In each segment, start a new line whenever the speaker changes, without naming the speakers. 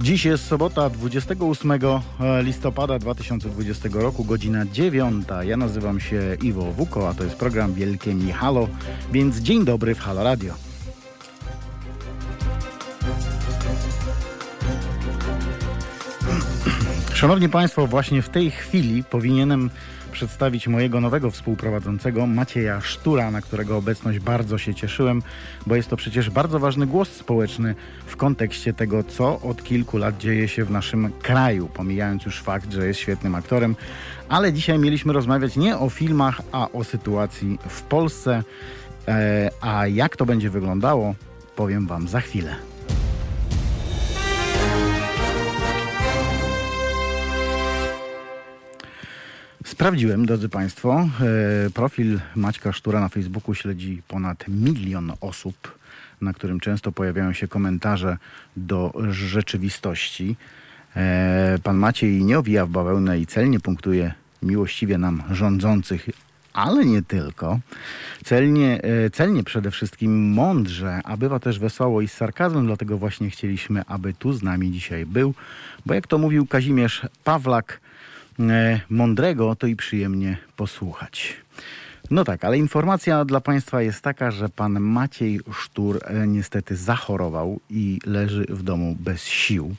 Dziś jest sobota 28 listopada 2020 roku, godzina 9. Ja nazywam się Iwo Wuko, a to jest program Wielkie Michalo, więc dzień dobry w Halo Radio. Szanowni Państwo, właśnie w tej chwili powinienem przedstawić mojego nowego współprowadzącego Macieja Sztura, na którego obecność bardzo się cieszyłem, bo jest to przecież bardzo ważny głos społeczny w kontekście tego, co od kilku lat dzieje się w naszym kraju, pomijając już fakt, że jest świetnym aktorem. Ale dzisiaj mieliśmy rozmawiać nie o filmach, a o sytuacji w Polsce. E, a jak to będzie wyglądało, powiem Wam za chwilę. Sprawdziłem, drodzy Państwo, e, profil Maćka Sztura na Facebooku śledzi ponad milion osób, na którym często pojawiają się komentarze do rzeczywistości. E, pan Maciej nie owija w bawełnę i celnie punktuje miłościwie nam rządzących, ale nie tylko. Celnie, e, celnie przede wszystkim mądrze, a bywa też wesoło i z sarkazmem, dlatego właśnie chcieliśmy, aby tu z nami dzisiaj był, bo jak to mówił Kazimierz Pawlak, mądrego, to i przyjemnie posłuchać. No tak, ale informacja dla Państwa jest taka, że pan Maciej Sztur e, niestety zachorował i leży w domu bez sił.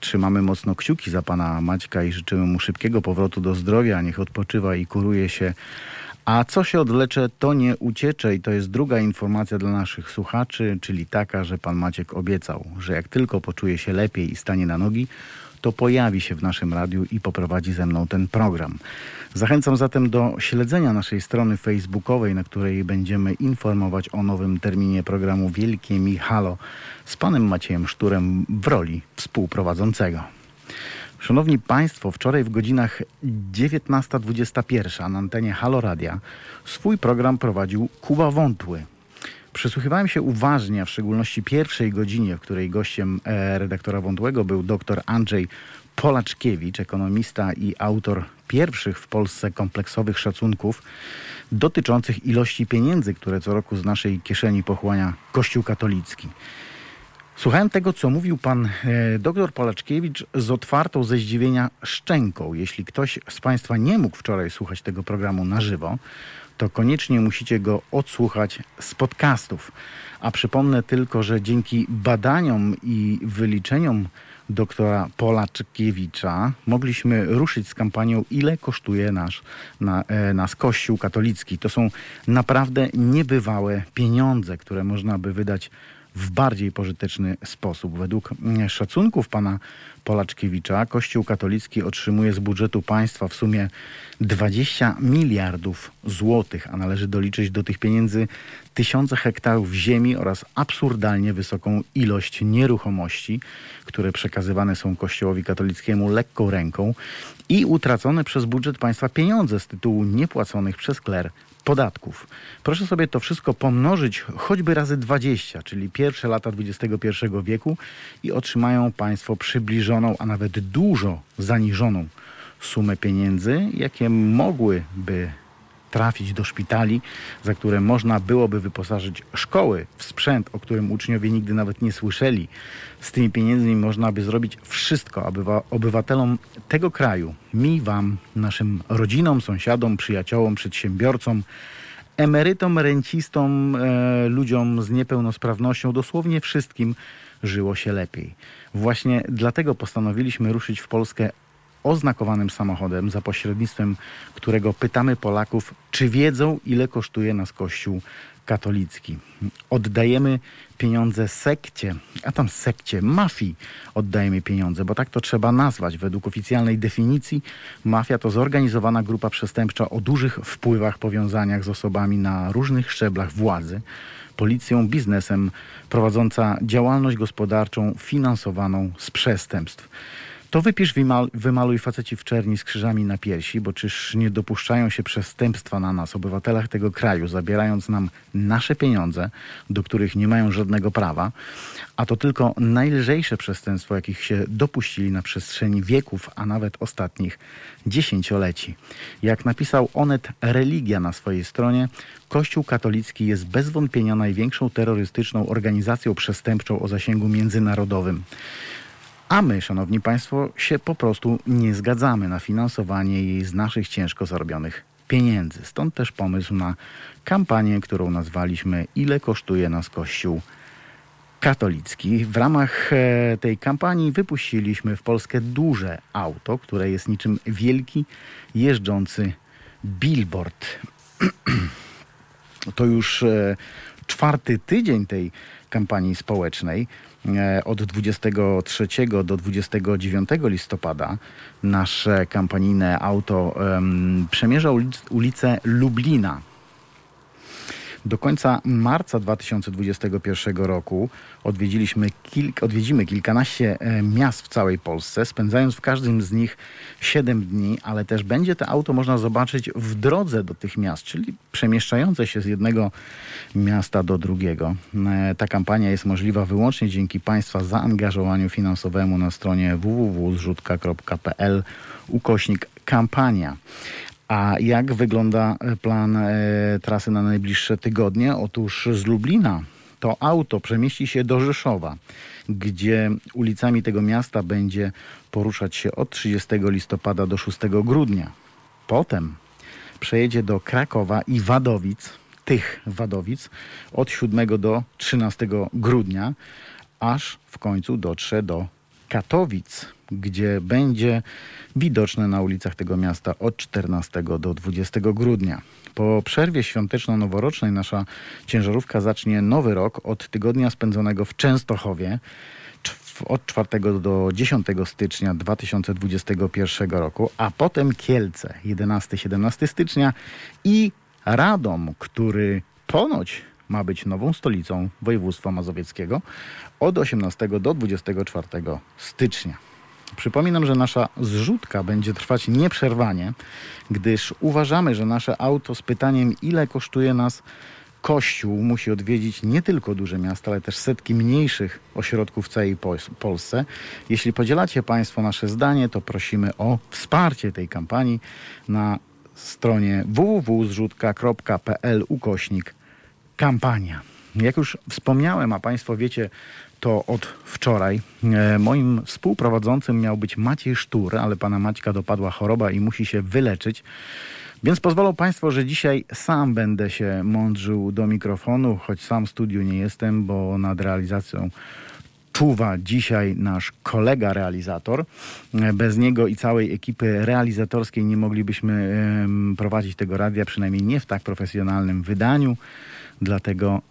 Trzymamy mocno kciuki za pana Maćka i życzymy mu szybkiego powrotu do zdrowia. Niech odpoczywa i kuruje się. A co się odlecze, to nie uciecze i to jest druga informacja dla naszych słuchaczy, czyli taka, że pan Maciek obiecał, że jak tylko poczuje się lepiej i stanie na nogi, to pojawi się w naszym radiu i poprowadzi ze mną ten program. Zachęcam zatem do śledzenia naszej strony facebookowej, na której będziemy informować o nowym terminie programu Wielkie Michalo z panem Maciejem Szturem w roli współprowadzącego. Szanowni Państwo, wczoraj w godzinach 19.21 na antenie Halo Radia swój program prowadził Kuba Wątły, Przysłuchiwałem się uważnie, w szczególności pierwszej godzinie, w której gościem e, redaktora Wątłego był dr Andrzej Polaczkiewicz, ekonomista i autor pierwszych w Polsce kompleksowych szacunków dotyczących ilości pieniędzy, które co roku z naszej kieszeni pochłania Kościół katolicki. Słuchałem tego, co mówił pan e, dr Polaczkiewicz z otwartą ze zdziwienia szczęką. Jeśli ktoś z Państwa nie mógł wczoraj słuchać tego programu na żywo, to koniecznie musicie go odsłuchać z podcastów. A przypomnę tylko, że dzięki badaniom i wyliczeniom doktora Polaczkiewicza mogliśmy ruszyć z kampanią Ile kosztuje nasz, na, e, nas Kościół katolicki. To są naprawdę niebywałe pieniądze, które można by wydać w bardziej pożyteczny sposób. Według mm, szacunków pana Polaczkiewicza. Kościół katolicki otrzymuje z budżetu państwa w sumie 20 miliardów złotych, a należy doliczyć do tych pieniędzy tysiące hektarów ziemi oraz absurdalnie wysoką ilość nieruchomości, które przekazywane są Kościołowi katolickiemu lekką ręką i utracone przez budżet państwa pieniądze z tytułu niepłaconych przez kler podatków. Proszę sobie to wszystko pomnożyć choćby razy 20, czyli pierwsze lata XXI wieku i otrzymają Państwo przybliżoną, a nawet dużo zaniżoną sumę pieniędzy, jakie mogłyby trafić do szpitali, za które można byłoby wyposażyć szkoły w sprzęt, o którym uczniowie nigdy nawet nie słyszeli. Z tymi pieniędzmi można by zrobić wszystko, aby obywatelom tego kraju, mi, wam, naszym rodzinom, sąsiadom, przyjaciołom, przedsiębiorcom, emerytom, rencistom, e, ludziom z niepełnosprawnością, dosłownie wszystkim żyło się lepiej. Właśnie dlatego postanowiliśmy ruszyć w Polskę oznakowanym samochodem, za pośrednictwem którego pytamy Polaków, czy wiedzą, ile kosztuje nas Kościół katolicki. Oddajemy pieniądze sekcie, a tam sekcie, mafii oddajemy pieniądze, bo tak to trzeba nazwać. Według oficjalnej definicji mafia to zorganizowana grupa przestępcza o dużych wpływach, powiązaniach z osobami na różnych szczeblach władzy, policją, biznesem, prowadząca działalność gospodarczą finansowaną z przestępstw. To wypisz, wymaluj faceci w czerni z krzyżami na piersi, bo czyż nie dopuszczają się przestępstwa na nas, obywatelach tego kraju, zabierając nam nasze pieniądze, do których nie mają żadnego prawa, a to tylko najlżejsze przestępstwo, jakich się dopuścili na przestrzeni wieków, a nawet ostatnich dziesięcioleci. Jak napisał Onet Religia na swojej stronie, Kościół katolicki jest bez wątpienia największą terrorystyczną organizacją przestępczą o zasięgu międzynarodowym. A my, szanowni państwo, się po prostu nie zgadzamy na finansowanie jej z naszych ciężko zarobionych pieniędzy. Stąd też pomysł na kampanię, którą nazwaliśmy Ile kosztuje nas Kościół katolicki. W ramach e, tej kampanii wypuściliśmy w Polskę duże auto, które jest niczym wielki, jeżdżący billboard. To już e, czwarty tydzień tej kampanii społecznej. E, od 23 do 29 listopada nasze kampanijne auto przemierza ulicę Lublina do końca marca 2021 roku odwiedziliśmy kilk, odwiedzimy kilkanaście e, miast w całej Polsce, spędzając w każdym z nich 7 dni, ale też będzie to auto można zobaczyć w drodze do tych miast, czyli przemieszczające się z jednego miasta do drugiego. E, ta kampania jest możliwa wyłącznie dzięki Państwa zaangażowaniu finansowemu na stronie www.zrzutka.pl ukośnik kampania. A jak wygląda e, plan e, trasy na najbliższe tygodnie? Otóż z Lublina to auto przemieści się do Rzeszowa, gdzie ulicami tego miasta będzie poruszać się od 30 listopada do 6 grudnia. Potem przejedzie do Krakowa i Wadowic, tych Wadowic, od 7 do 13 grudnia, aż w końcu dotrze do Katowic, gdzie będzie widoczne na ulicach tego miasta od 14 do 20 grudnia. Po przerwie świąteczno-noworocznej nasza ciężarówka zacznie nowy rok od tygodnia spędzonego w Częstochowie od 4 do 10 stycznia 2021 roku, a potem Kielce 11-17 stycznia i Radom, który ponoć ma być nową stolicą województwa mazowieckiego od 18 do 24 stycznia. Przypominam, że nasza zrzutka będzie trwać nieprzerwanie, gdyż uważamy, że nasze auto z pytaniem, ile kosztuje nas Kościół, musi odwiedzić nie tylko duże miasta, ale też setki mniejszych ośrodków w całej Polsce. Jeśli podzielacie Państwo nasze zdanie, to prosimy o wsparcie tej kampanii na stronie www.zrzutka.pl ukośnik kampania. Jak już wspomniałem, a Państwo wiecie to od wczoraj, e, moim współprowadzącym miał być Maciej Sztur, ale pana Maćka dopadła choroba i musi się wyleczyć. Więc pozwolą Państwo, że dzisiaj sam będę się mądrzył do mikrofonu, choć sam w studiu nie jestem, bo nad realizacją czuwa dzisiaj nasz kolega realizator. E, bez niego i całej ekipy realizatorskiej nie moglibyśmy prowadzić tego radia, przynajmniej nie w tak profesjonalnym wydaniu. Dlatego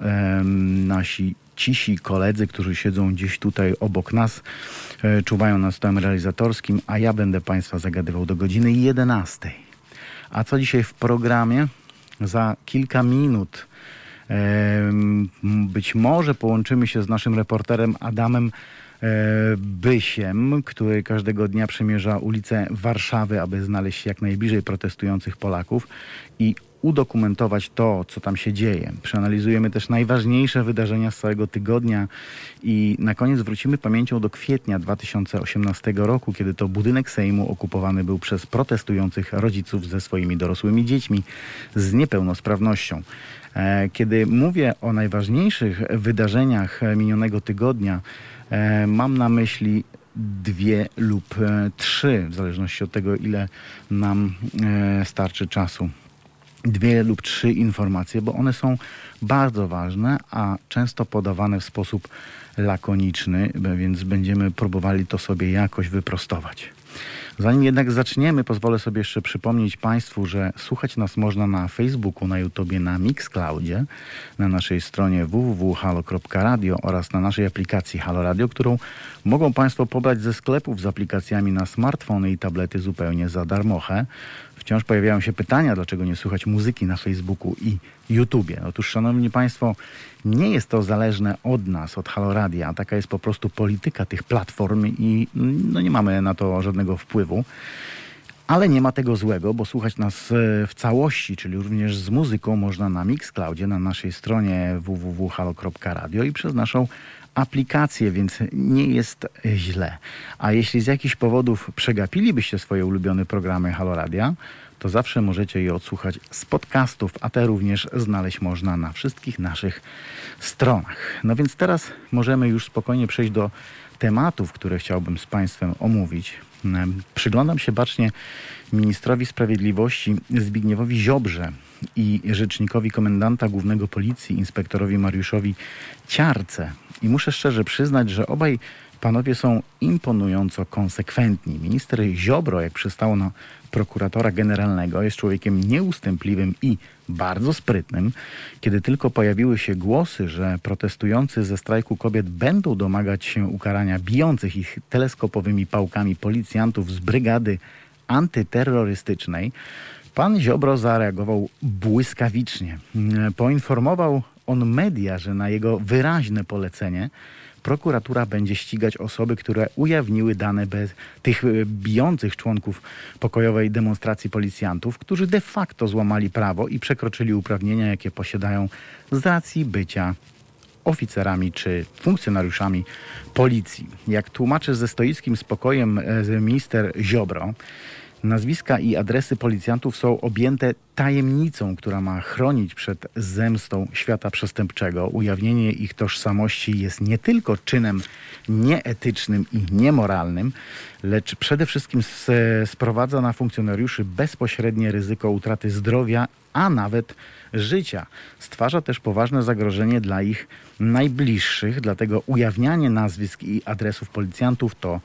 nasi cisi koledzy, którzy siedzą gdzieś tutaj obok nas, e, czuwają na stole realizatorskim, a ja będę Państwa zagadywał do godziny 11. A co dzisiaj w programie? Za kilka minut być może połączymy się z naszym reporterem Adamem e, Bysiem, który każdego dnia przemierza ulice Warszawy, aby znaleźć jak najbliżej protestujących Polaków i udokumentować to, co tam się dzieje. Przeanalizujemy też najważniejsze wydarzenia z całego tygodnia i na koniec wrócimy pamięcią do kwietnia 2018 roku, kiedy to budynek Sejmu okupowany był przez protestujących rodziców ze swoimi dorosłymi dziećmi z niepełnosprawnością. E, kiedy mówię o najważniejszych wydarzeniach minionego tygodnia, e, mam na myśli dwie lub e, trzy, w zależności od tego, ile nam starczy czasu dwie lub trzy informacje, bo one są bardzo ważne, a często podawane w sposób lakoniczny, więc będziemy próbowali to sobie jakoś wyprostować. Zanim jednak zaczniemy, pozwolę sobie jeszcze przypomnieć Państwu, że słuchać nas można na Facebooku, na YouTubie, na Mixcloudzie, na naszej stronie www.halo.radio oraz na naszej aplikacji Halo Radio, którą mogą Państwo pobrać ze sklepów z aplikacjami na smartfony i tablety zupełnie za darmochę wciąż pojawiają się pytania, dlaczego nie słuchać muzyki na Facebooku i YouTubie. Otóż, szanowni państwo, nie jest to zależne od nas, od Haloradia. Taka jest po prostu polityka tych platform i no, nie mamy na to żadnego wpływu. Ale nie ma tego złego, bo słuchać nas e, w całości, czyli również z muzyką, można na Mixcloudzie, na naszej stronie www.halo.radio i przez naszą aplikację, więc nie jest źle. A jeśli z jakichś powodów przegapilibyście swoje ulubione programy Haloradia, to zawsze możecie je odsłuchać z podcastów, a te również znaleźć można na wszystkich naszych stronach. No więc teraz możemy już spokojnie przejść do tematów, które chciałbym z Państwem omówić. Przyglądam się bacznie ministrowi sprawiedliwości Zbigniewowi Ziobrze i rzecznikowi komendanta głównego policji, inspektorowi Mariuszowi Ciarce. I muszę szczerze przyznać, że obaj panowie są imponująco konsekwentni. Minister Ziobro, jak przystało na prokuratora generalnego, jest człowiekiem nieustępliwym i bardzo sprytnym. Kiedy tylko pojawiły się głosy, że protestujący ze strajku kobiet będą domagać się ukarania bijących ich teleskopowymi pałkami policjantów z brygady antyterrorystycznej, pan Ziobro zareagował błyskawicznie. Poinformował on media, że na jego wyraźne polecenie prokuratura będzie ścigać osoby, które ujawniły dane bez tych e, bijących członków pokojowej demonstracji policjantów, którzy de facto złamali prawo i przekroczyli uprawnienia, jakie posiadają z racji bycia oficerami czy funkcjonariuszami policji. Jak tłumaczy ze stoickim spokojem e, minister Ziobro, Nazwiska i adresy policjantów są objęte tajemnicą, która ma chronić przed zemstą świata przestępczego. Ujawnienie ich tożsamości jest nie tylko czynem nieetycznym i niemoralnym, lecz przede wszystkim sprowadza na funkcjonariuszy bezpośrednie ryzyko utraty zdrowia, a nawet życia. Stwarza też poważne zagrożenie dla ich najbliższych, dlatego ujawnianie nazwisk i adresów policjantów to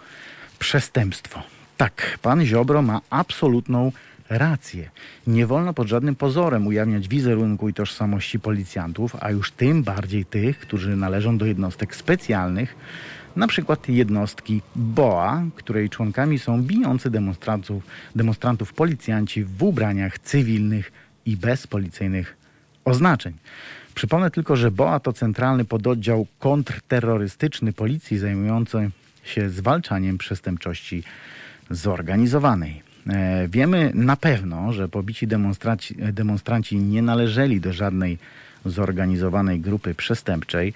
przestępstwo. Tak, pan Ziobro ma absolutną rację. Nie wolno pod żadnym pozorem ujawniać wizerunku i tożsamości policjantów, a już tym bardziej tych, którzy należą do jednostek specjalnych, na przykład jednostki BOA, której członkami są bijący demonstrantów, demonstrantów policjanci w ubraniach cywilnych i bez policyjnych oznaczeń. Przypomnę tylko, że BOA to centralny pododdział kontrterrorystyczny policji zajmujący się zwalczaniem przestępczości zorganizowanej. E, wiemy na pewno, że pobici demonstranci, demonstranci nie należeli do żadnej zorganizowanej grupy przestępczej,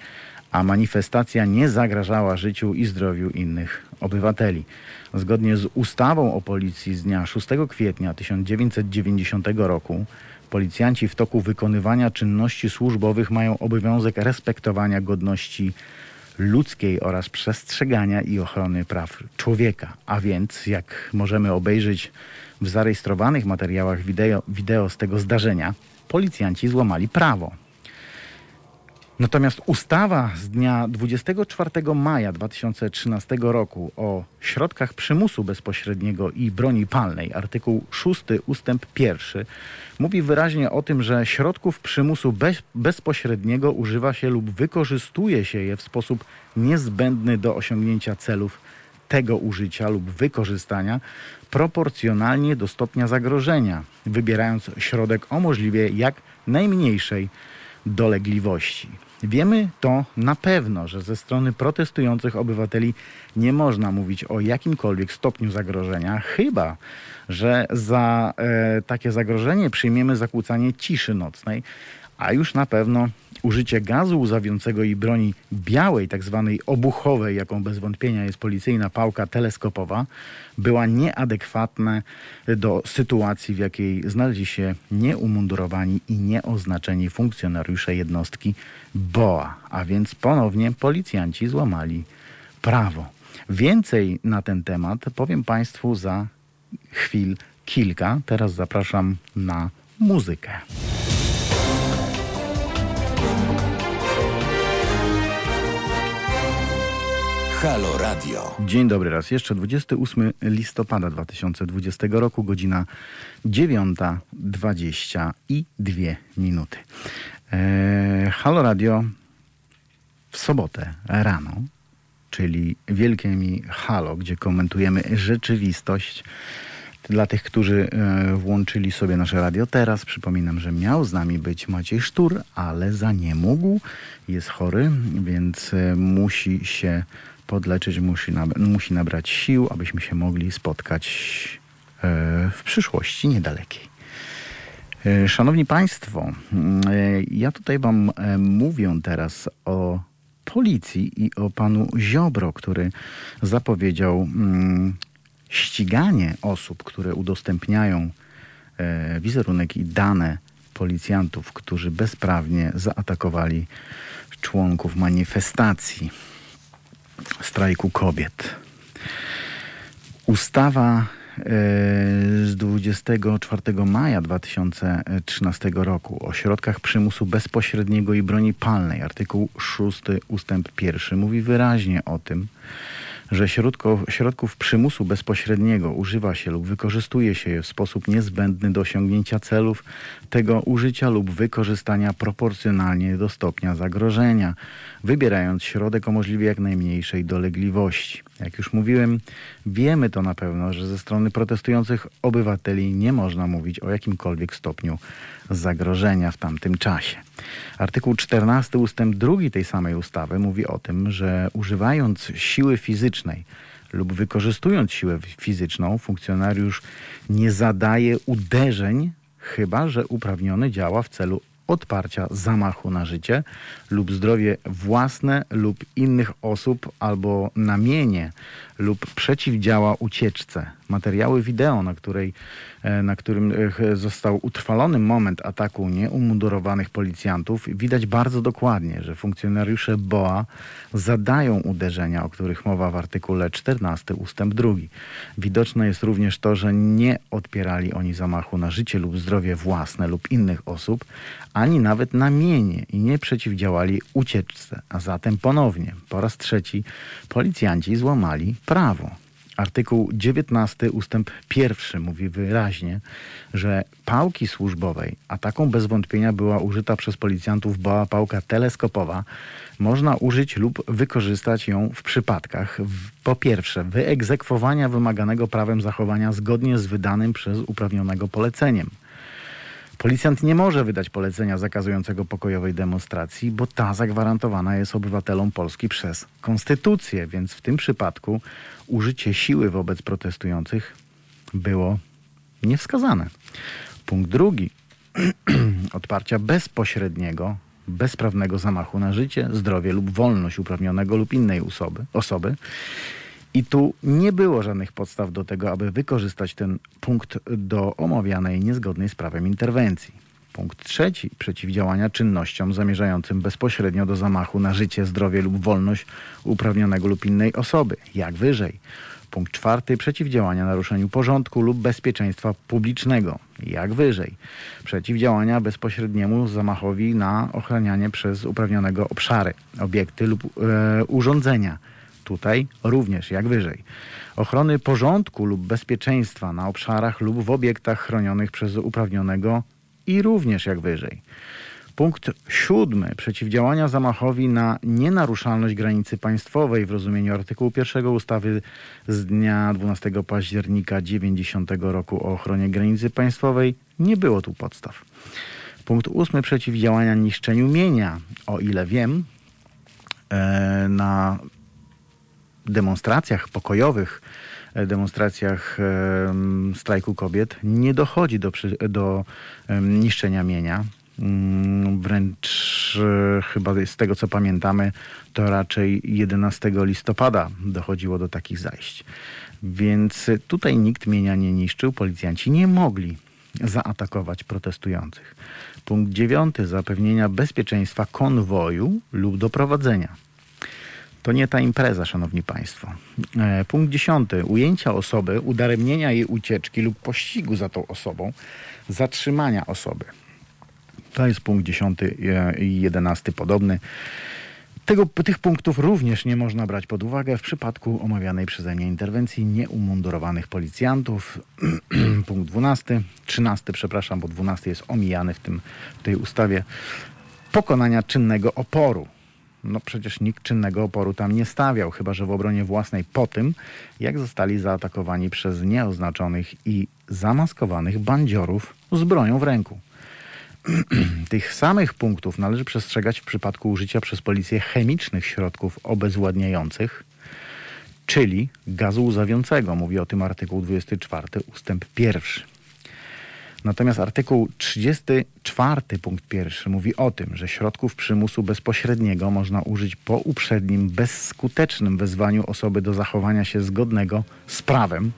a manifestacja nie zagrażała życiu i zdrowiu innych obywateli. Zgodnie z ustawą o policji z dnia 6 kwietnia 1990 roku policjanci w toku wykonywania czynności służbowych mają obowiązek respektowania godności ludzkiej oraz przestrzegania i ochrony praw człowieka. A więc, jak możemy obejrzeć w zarejestrowanych materiałach wideo, wideo z tego zdarzenia, policjanci złamali prawo. Natomiast ustawa z dnia 24 maja 2013 roku o środkach przymusu bezpośredniego i broni palnej, artykuł 6 ustęp 1, mówi wyraźnie o tym, że środków przymusu bez, bezpośredniego używa się lub wykorzystuje się je w sposób niezbędny do osiągnięcia celów tego użycia lub wykorzystania proporcjonalnie do stopnia zagrożenia, wybierając środek o możliwie jak najmniejszej dolegliwości. Wiemy to na pewno, że ze strony protestujących obywateli nie można mówić o jakimkolwiek stopniu zagrożenia, chyba że za e, takie zagrożenie przyjmiemy zakłócanie ciszy nocnej, a już na pewno użycie gazu łzawiącego i broni białej, tak zwanej obuchowej, jaką bez wątpienia jest policyjna pałka teleskopowa, była nieadekwatna do sytuacji, w jakiej znaleźli się nieumundurowani i nieoznaczeni funkcjonariusze jednostki BOA, a więc ponownie policjanci złamali prawo. Więcej na ten temat powiem Państwu za chwil kilka. Teraz zapraszam na muzykę. Halo Radio. Dzień dobry raz jeszcze. 28 listopada 2020 roku, godzina 9.22 minuty. Eee, Halo Radio w sobotę rano, czyli wielkie mi halo, gdzie komentujemy rzeczywistość. Dla tych, którzy e, włączyli sobie nasze radio teraz, przypominam, że miał z nami być Maciej Sztur, ale za nie mógł. Jest chory, więc e, musi się podleczyć, musi, musi nabrać sił, abyśmy się mogli spotkać e, w przyszłości niedalekiej. E, szanowni Państwo, e, ja tutaj Wam mówię teraz o policji i o panu Ziobro, który zapowiedział mm, ściganie osób, które udostępniają wizerunek i dane policjantów, którzy bezprawnie zaatakowali członków manifestacji strajku kobiet. Ustawa z 24 maja 2013 roku o środkach przymusu bezpośredniego i broni palnej, artykuł 6 ustęp 1 mówi wyraźnie o tym, że środków, środków przymusu bezpośredniego używa się lub wykorzystuje się je w sposób niezbędny do osiągnięcia celów tego użycia lub wykorzystania proporcjonalnie do stopnia zagrożenia, wybierając środek o możliwie jak najmniejszej dolegliwości. Jak już mówiłem, wiemy to na pewno, że ze strony protestujących obywateli nie można mówić o jakimkolwiek stopniu zagrożenia w tamtym czasie. Artykuł 14 ustęp 2 tej samej ustawy mówi o tym, że używając siły fizycznej lub wykorzystując siłę fizyczną, funkcjonariusz nie zadaje uderzeń, chyba że uprawniony działa w celu odparcia zamachu na życie lub zdrowie własne lub innych osób albo na mienie lub przeciwdziała ucieczce. Materiały wideo, na, której, e, na którym e, został utrwalony moment ataku nieumundurowanych policjantów, widać bardzo dokładnie, że funkcjonariusze BOA zadają uderzenia, o których mowa w artykule 14 ustęp 2. Widoczne jest również to, że nie odpierali oni zamachu na życie lub zdrowie własne lub innych osób, ani nawet na mienie i nie przeciwdziałali ucieczce. A zatem ponownie, po raz trzeci, policjanci złamali prawo. Artykuł 19 ustęp 1 mówi wyraźnie, że pałki służbowej, a taką bez wątpienia była użyta przez policjantów była pałka teleskopowa, można użyć lub wykorzystać ją w przypadkach po pierwsze wyegzekwowania wymaganego prawem zachowania zgodnie z wydanym przez uprawnionego poleceniem – Policjant nie może wydać polecenia zakazującego pokojowej demonstracji, bo ta zagwarantowana jest obywatelom Polski przez konstytucję, więc w tym przypadku użycie siły wobec protestujących było niewskazane. Punkt drugi. Odparcia bezpośredniego, bezprawnego zamachu na życie, zdrowie lub wolność uprawnionego lub innej osoby, osoby i tu nie było żadnych podstaw do tego, aby wykorzystać ten punkt do omawianej niezgodnej z prawem interwencji. Punkt trzeci przeciwdziałania czynnościom zamierzającym bezpośrednio do zamachu na życie, zdrowie lub wolność uprawnionego lub innej osoby, jak wyżej. Punkt czwarty przeciwdziałania naruszeniu porządku lub bezpieczeństwa publicznego, jak wyżej. Przeciwdziałania bezpośredniemu zamachowi na ochranianie przez uprawnionego obszary, obiekty lub e, urządzenia Tutaj również, jak wyżej. Ochrony porządku lub bezpieczeństwa na obszarach lub w obiektach chronionych przez uprawnionego i również jak wyżej. Punkt siódmy. Przeciwdziałania zamachowi na nienaruszalność granicy państwowej w rozumieniu artykułu 1 ustawy z dnia 12 października 90 roku o ochronie granicy państwowej nie było tu podstaw. Punkt ósmy. Przeciwdziałania niszczeniu mienia. O ile wiem, e, na demonstracjach pokojowych, e, demonstracjach strajku kobiet nie dochodzi do, do niszczenia mienia. Mm, wręcz e, chyba z tego co pamiętamy, to raczej 11 listopada dochodziło do takich zajść. Więc tutaj nikt mienia nie niszczył, policjanci nie mogli zaatakować protestujących. Punkt dziewiąty zapewnienia bezpieczeństwa konwoju lub doprowadzenia. To nie ta impreza, szanowni państwo. E, punkt dziesiąty. Ujęcia osoby, udaremnienia jej ucieczki lub pościgu za tą osobą, zatrzymania osoby. To jest punkt dziesiąty e, i jedenasty podobny. Tego, tych punktów również nie można brać pod uwagę w przypadku omawianej przeze mnie interwencji nieumundurowanych policjantów. Punkt 12, 13, przepraszam, bo 12 jest omijany w, tym, w tej ustawie. Pokonania czynnego oporu no przecież nikt czynnego oporu tam nie stawiał, chyba że w obronie własnej po tym, jak zostali zaatakowani przez nieoznaczonych i zamaskowanych bandziorów z bronią w ręku. Tych samych punktów należy przestrzegać w przypadku użycia przez policję chemicznych środków obezwładniających, czyli gazu łzawiącego. Mówi o tym artykuł 24 ustęp 1. Natomiast artykuł 34 punkt pierwszy mówi o tym, że środków przymusu bezpośredniego można użyć po uprzednim, bezskutecznym wezwaniu osoby do zachowania się zgodnego z prawem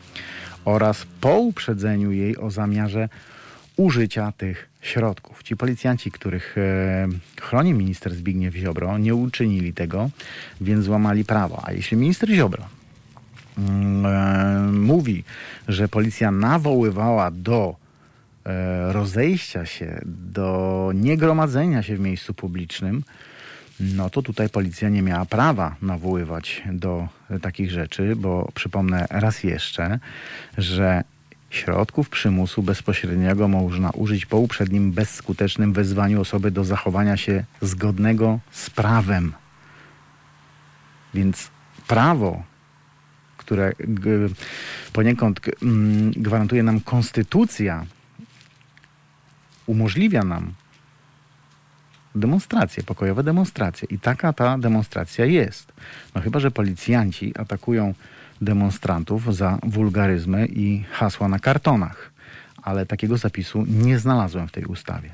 oraz po uprzedzeniu jej o zamiarze użycia tych środków. Ci policjanci, których e, chroni minister Zbigniew Ziobro, nie uczynili tego, więc złamali prawo. A jeśli minister Ziobro mm, e, mówi, że policja nawoływała do rozejścia się, do niegromadzenia się w miejscu publicznym, no to tutaj policja nie miała prawa nawoływać do takich rzeczy, bo przypomnę raz jeszcze, że Środków przymusu bezpośredniego można użyć po uprzednim bezskutecznym wezwaniu osoby do zachowania się zgodnego z prawem. Więc prawo, które poniekąd mm, gwarantuje nam konstytucja, umożliwia nam demonstracje, pokojowe demonstracje. I taka ta demonstracja jest. No chyba, że policjanci atakują demonstrantów za wulgaryzmy i hasła na kartonach, ale takiego zapisu nie znalazłem w tej ustawie.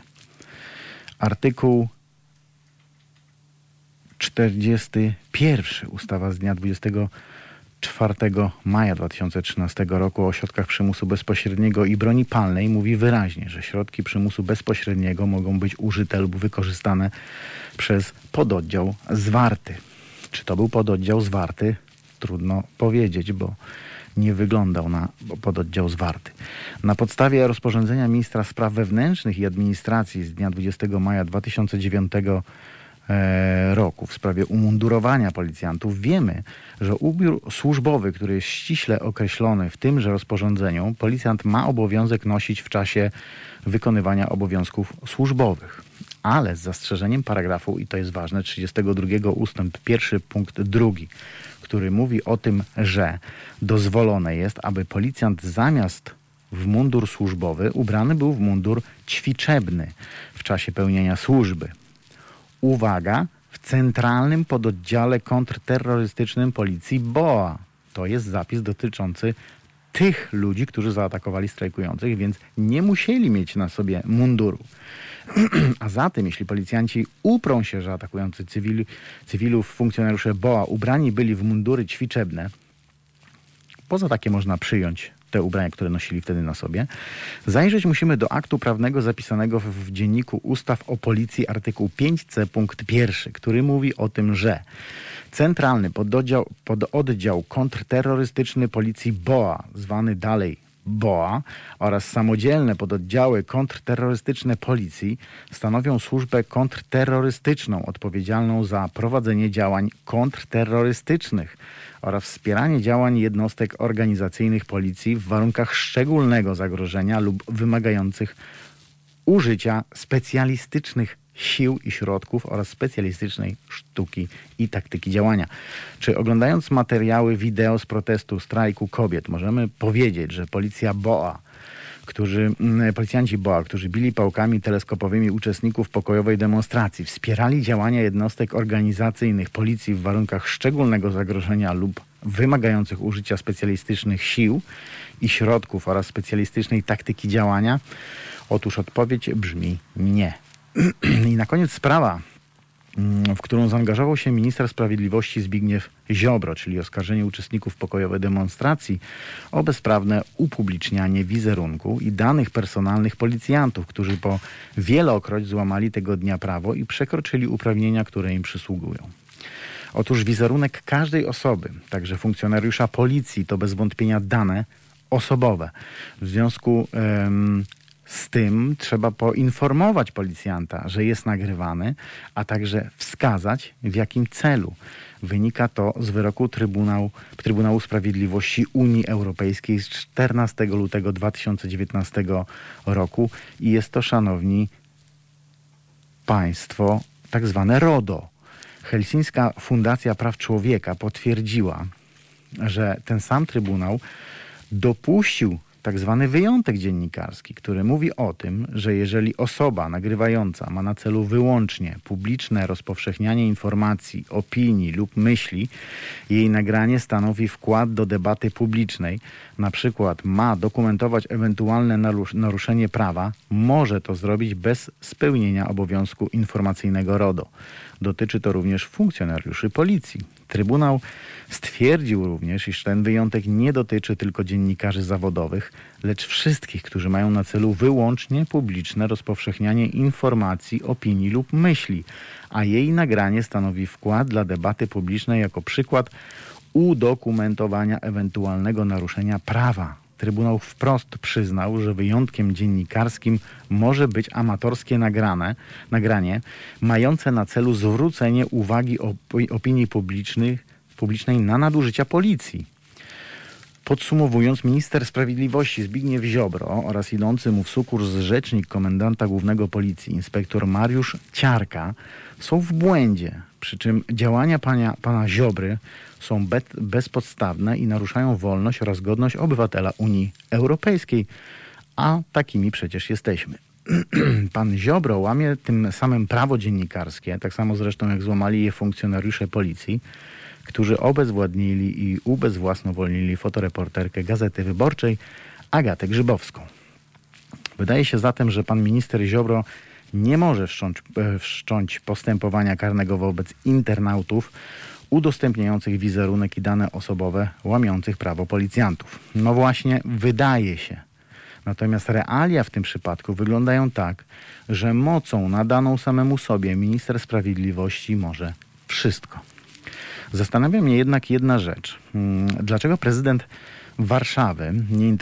Artykuł 41 ustawa z dnia 24 maja 2013 roku o środkach przymusu bezpośredniego i broni palnej mówi wyraźnie, że środki przymusu bezpośredniego mogą być użyte lub wykorzystane przez pododdział zwarty. Czy to był pododdział zwarty? trudno powiedzieć, bo nie wyglądał na pododdział zwarty. Na podstawie rozporządzenia ministra spraw wewnętrznych i administracji z dnia 20 maja 2009 e, roku w sprawie umundurowania policjantów wiemy, że ubiór służbowy, który jest ściśle określony w tymże rozporządzeniu, policjant ma obowiązek nosić w czasie wykonywania obowiązków służbowych. Ale z zastrzeżeniem paragrafu, i to jest ważne, 32 ustęp 1 punkt 2 który mówi o tym, że dozwolone jest, aby policjant zamiast w mundur służbowy ubrany był w mundur ćwiczebny w czasie pełnienia służby. Uwaga, w centralnym pododdziale kontrterrorystycznym policji BOA. To jest zapis dotyczący tych ludzi, którzy zaatakowali strajkujących, więc nie musieli mieć na sobie munduru. A zatem, jeśli policjanci uprą się, że atakujący cywil, cywilów funkcjonariusze BOA ubrani byli w mundury ćwiczebne, poza takie można przyjąć te ubrania, które nosili wtedy na sobie, zajrzeć musimy do aktu prawnego zapisanego w dzienniku ustaw o policji artykuł 5c punkt pierwszy, który mówi o tym, że Centralny pododdział, pododdział kontrterrorystyczny policji BOA, zwany dalej BOA oraz samodzielne pododdziały kontrterrorystyczne policji stanowią służbę kontrterrorystyczną odpowiedzialną za prowadzenie działań kontrterrorystycznych oraz wspieranie działań jednostek organizacyjnych policji w warunkach szczególnego zagrożenia lub wymagających użycia specjalistycznych sił i środków oraz specjalistycznej sztuki i taktyki działania. Czy oglądając materiały wideo z protestu strajku kobiet, możemy powiedzieć, że policja BOA, którzy, mm, policjanci BOA, którzy bili pałkami teleskopowymi uczestników pokojowej demonstracji, wspierali działania jednostek organizacyjnych policji w warunkach szczególnego zagrożenia lub wymagających użycia specjalistycznych sił i środków oraz specjalistycznej taktyki działania? Otóż odpowiedź brzmi nie. I na koniec sprawa, w którą zaangażował się minister sprawiedliwości Zbigniew Ziobro, czyli oskarżenie uczestników pokojowej demonstracji o bezprawne upublicznianie wizerunku i danych personalnych policjantów, którzy po wielokroć złamali tego dnia prawo i przekroczyli uprawnienia, które im przysługują. Otóż wizerunek każdej osoby, także funkcjonariusza policji, to bez wątpienia dane osobowe. W związku z tym trzeba poinformować policjanta, że jest nagrywany, a także wskazać w jakim celu. Wynika to z wyroku Trybunału, Trybunału Sprawiedliwości Unii Europejskiej z 14 lutego 2019 roku i jest to, szanowni państwo, tak zwane RODO. Helsińska Fundacja Praw Człowieka potwierdziła, że ten sam Trybunał dopuścił tak zwany wyjątek dziennikarski, który mówi o tym, że jeżeli osoba nagrywająca ma na celu wyłącznie publiczne rozpowszechnianie informacji, opinii lub myśli, jej nagranie stanowi wkład do debaty publicznej, na przykład ma dokumentować ewentualne naruszenie prawa, może to zrobić bez spełnienia obowiązku informacyjnego RODO. Dotyczy to również funkcjonariuszy policji. Trybunał stwierdził również, iż ten wyjątek nie dotyczy tylko dziennikarzy zawodowych, lecz wszystkich, którzy mają na celu wyłącznie publiczne rozpowszechnianie informacji, opinii lub myśli, a jej nagranie stanowi wkład dla debaty publicznej jako przykład udokumentowania ewentualnego naruszenia prawa. Trybunał wprost przyznał, że wyjątkiem dziennikarskim może być amatorskie nagrane, nagranie mające na celu zwrócenie uwagi opinii publicznej na nadużycia policji. Podsumowując, minister sprawiedliwości Zbigniew Ziobro oraz idący mu w sukurs rzecznik komendanta głównego policji, inspektor Mariusz Ciarka, są w błędzie. Przy czym działania pana, pana Ziobry są be, bezpodstawne i naruszają wolność oraz godność obywatela Unii Europejskiej, a takimi przecież jesteśmy. Pan Ziobro łamie tym samym prawo dziennikarskie, tak samo zresztą jak złamali je funkcjonariusze policji, którzy obezwładnili i ubezwłasnowolnili fotoreporterkę Gazety Wyborczej Agatę Grzybowską. Wydaje się zatem, że pan minister Ziobro nie może wszcząć, e, wszcząć postępowania karnego wobec internautów udostępniających wizerunek i dane osobowe łamiących prawo policjantów. No właśnie, wydaje się. Natomiast realia w tym przypadku wyglądają tak, że mocą nadaną samemu sobie minister sprawiedliwości może wszystko. Zastanawia mnie jednak jedna rzecz. Hmm, dlaczego prezydent Warszawy nie,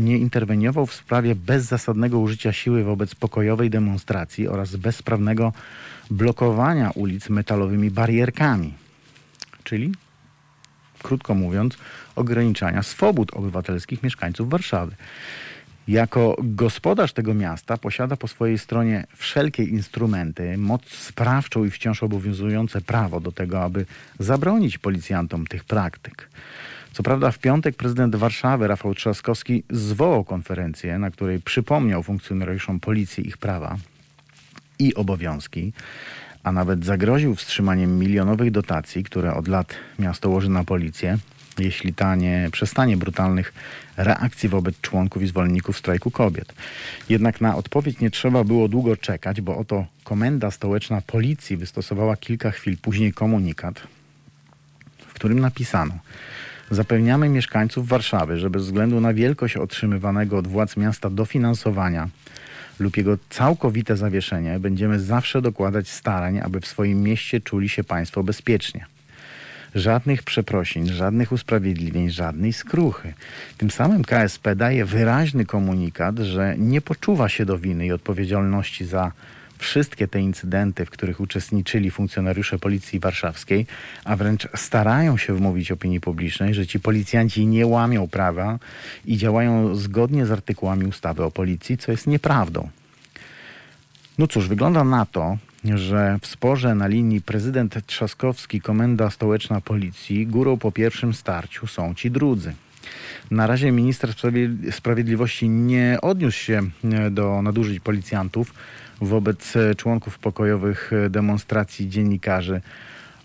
nie interweniował w sprawie bezzasadnego użycia siły wobec pokojowej demonstracji oraz bezprawnego blokowania ulic metalowymi barierkami? Czyli, krótko mówiąc, ograniczania swobód obywatelskich mieszkańców Warszawy. Jako gospodarz tego miasta posiada po swojej stronie wszelkie instrumenty, moc sprawczą i wciąż obowiązujące prawo do tego, aby zabronić policjantom tych praktyk. Co prawda w piątek prezydent Warszawy Rafał Trzaskowski zwołał konferencję, na której przypomniał funkcjonariuszom policji ich prawa i obowiązki, a nawet zagroził wstrzymaniem milionowych dotacji, które od lat miasto łoży na policję, jeśli ta nie przestanie brutalnych reakcji wobec członków i zwolenników strajku kobiet. Jednak na odpowiedź nie trzeba było długo czekać, bo oto Komenda Stołeczna Policji wystosowała kilka chwil później komunikat, w którym napisano Zapewniamy mieszkańców Warszawy, że bez względu na wielkość otrzymywanego od władz miasta dofinansowania lub jego całkowite zawieszenie, będziemy zawsze dokładać starań, aby w swoim mieście czuli się Państwo bezpiecznie. Żadnych przeprosin, żadnych usprawiedliwień, żadnej skruchy. Tym samym KSP daje wyraźny komunikat, że nie poczuwa się do winy i odpowiedzialności za wszystkie te incydenty, w których uczestniczyli funkcjonariusze Policji Warszawskiej, a wręcz starają się wmówić opinii publicznej, że ci policjanci nie łamią prawa i działają zgodnie z artykułami ustawy o policji, co jest nieprawdą. No cóż, wygląda na to, że w sporze na linii prezydent Trzaskowski, komenda stołeczna policji, górą po pierwszym starciu są ci drudzy. Na razie minister sprawiedliwości nie odniósł się e, do nadużyć policjantów wobec e, członków pokojowych e, demonstracji dziennikarzy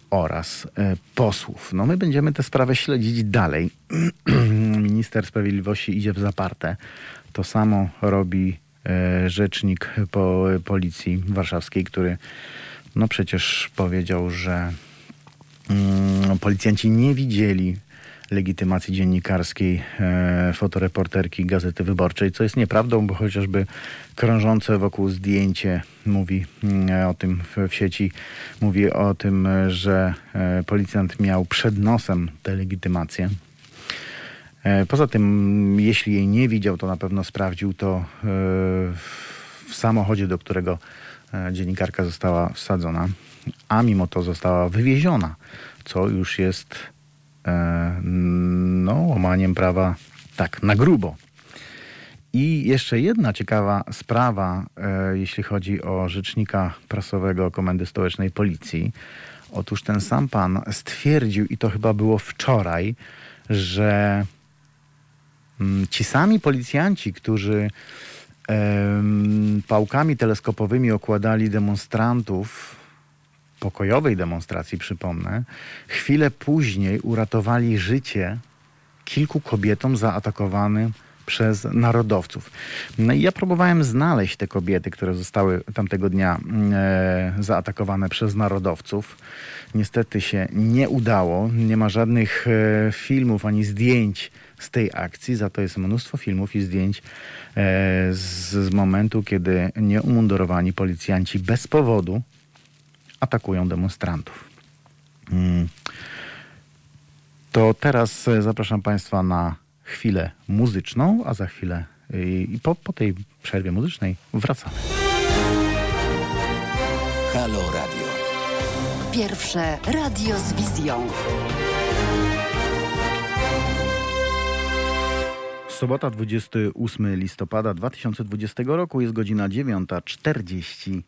oraz posłów. No my będziemy tę sprawę śledzić dalej. Minister Sprawiedliwości idzie w zaparte. To samo robi rzecznik po policji warszawskiej, który no przecież powiedział, że mm, policjanci nie widzieli legitymacji dziennikarskiej e, fotoreporterki Gazety Wyborczej, co jest nieprawdą, bo chociażby krążące wokół zdjęcie mówi mm, o tym w, w sieci, mówi o tym, że e, policjant miał przed nosem tę legitymację. E, poza tym, jeśli jej nie widział, to na pewno sprawdził to w samochodzie, do którego dziennikarka została wsadzona, a mimo to została wywieziona, co już jest no, łamaniem prawa tak na grubo. I jeszcze jedna ciekawa sprawa, e, jeśli chodzi o rzecznika prasowego Komendy Stołecznej Policji. Otóż ten sam pan stwierdził, i to chyba było wczoraj, że ci sami policjanci, którzy pałkami teleskopowymi okładali demonstrantów pokojowej demonstracji, przypomnę, chwilę później uratowali życie kilku kobietom zaatakowanym przez narodowców. No i ja próbowałem znaleźć te kobiety, które zostały tamtego dnia e, zaatakowane przez narodowców. Niestety się nie udało. Nie ma żadnych e, filmów ani zdjęć z tej akcji, za to jest mnóstwo filmów i zdjęć e, z, z momentu, kiedy nieumundurowani policjanci bez powodu atakują demonstrantów. Mm. To teraz e, zapraszam Państwa na chwilę muzyczną, a za chwilę i po, po tej przerwie muzycznej wracamy.
Halo Radio.
Pierwsze radio z wizją.
Sobota 28 listopada 2020 roku jest godzina 9.49.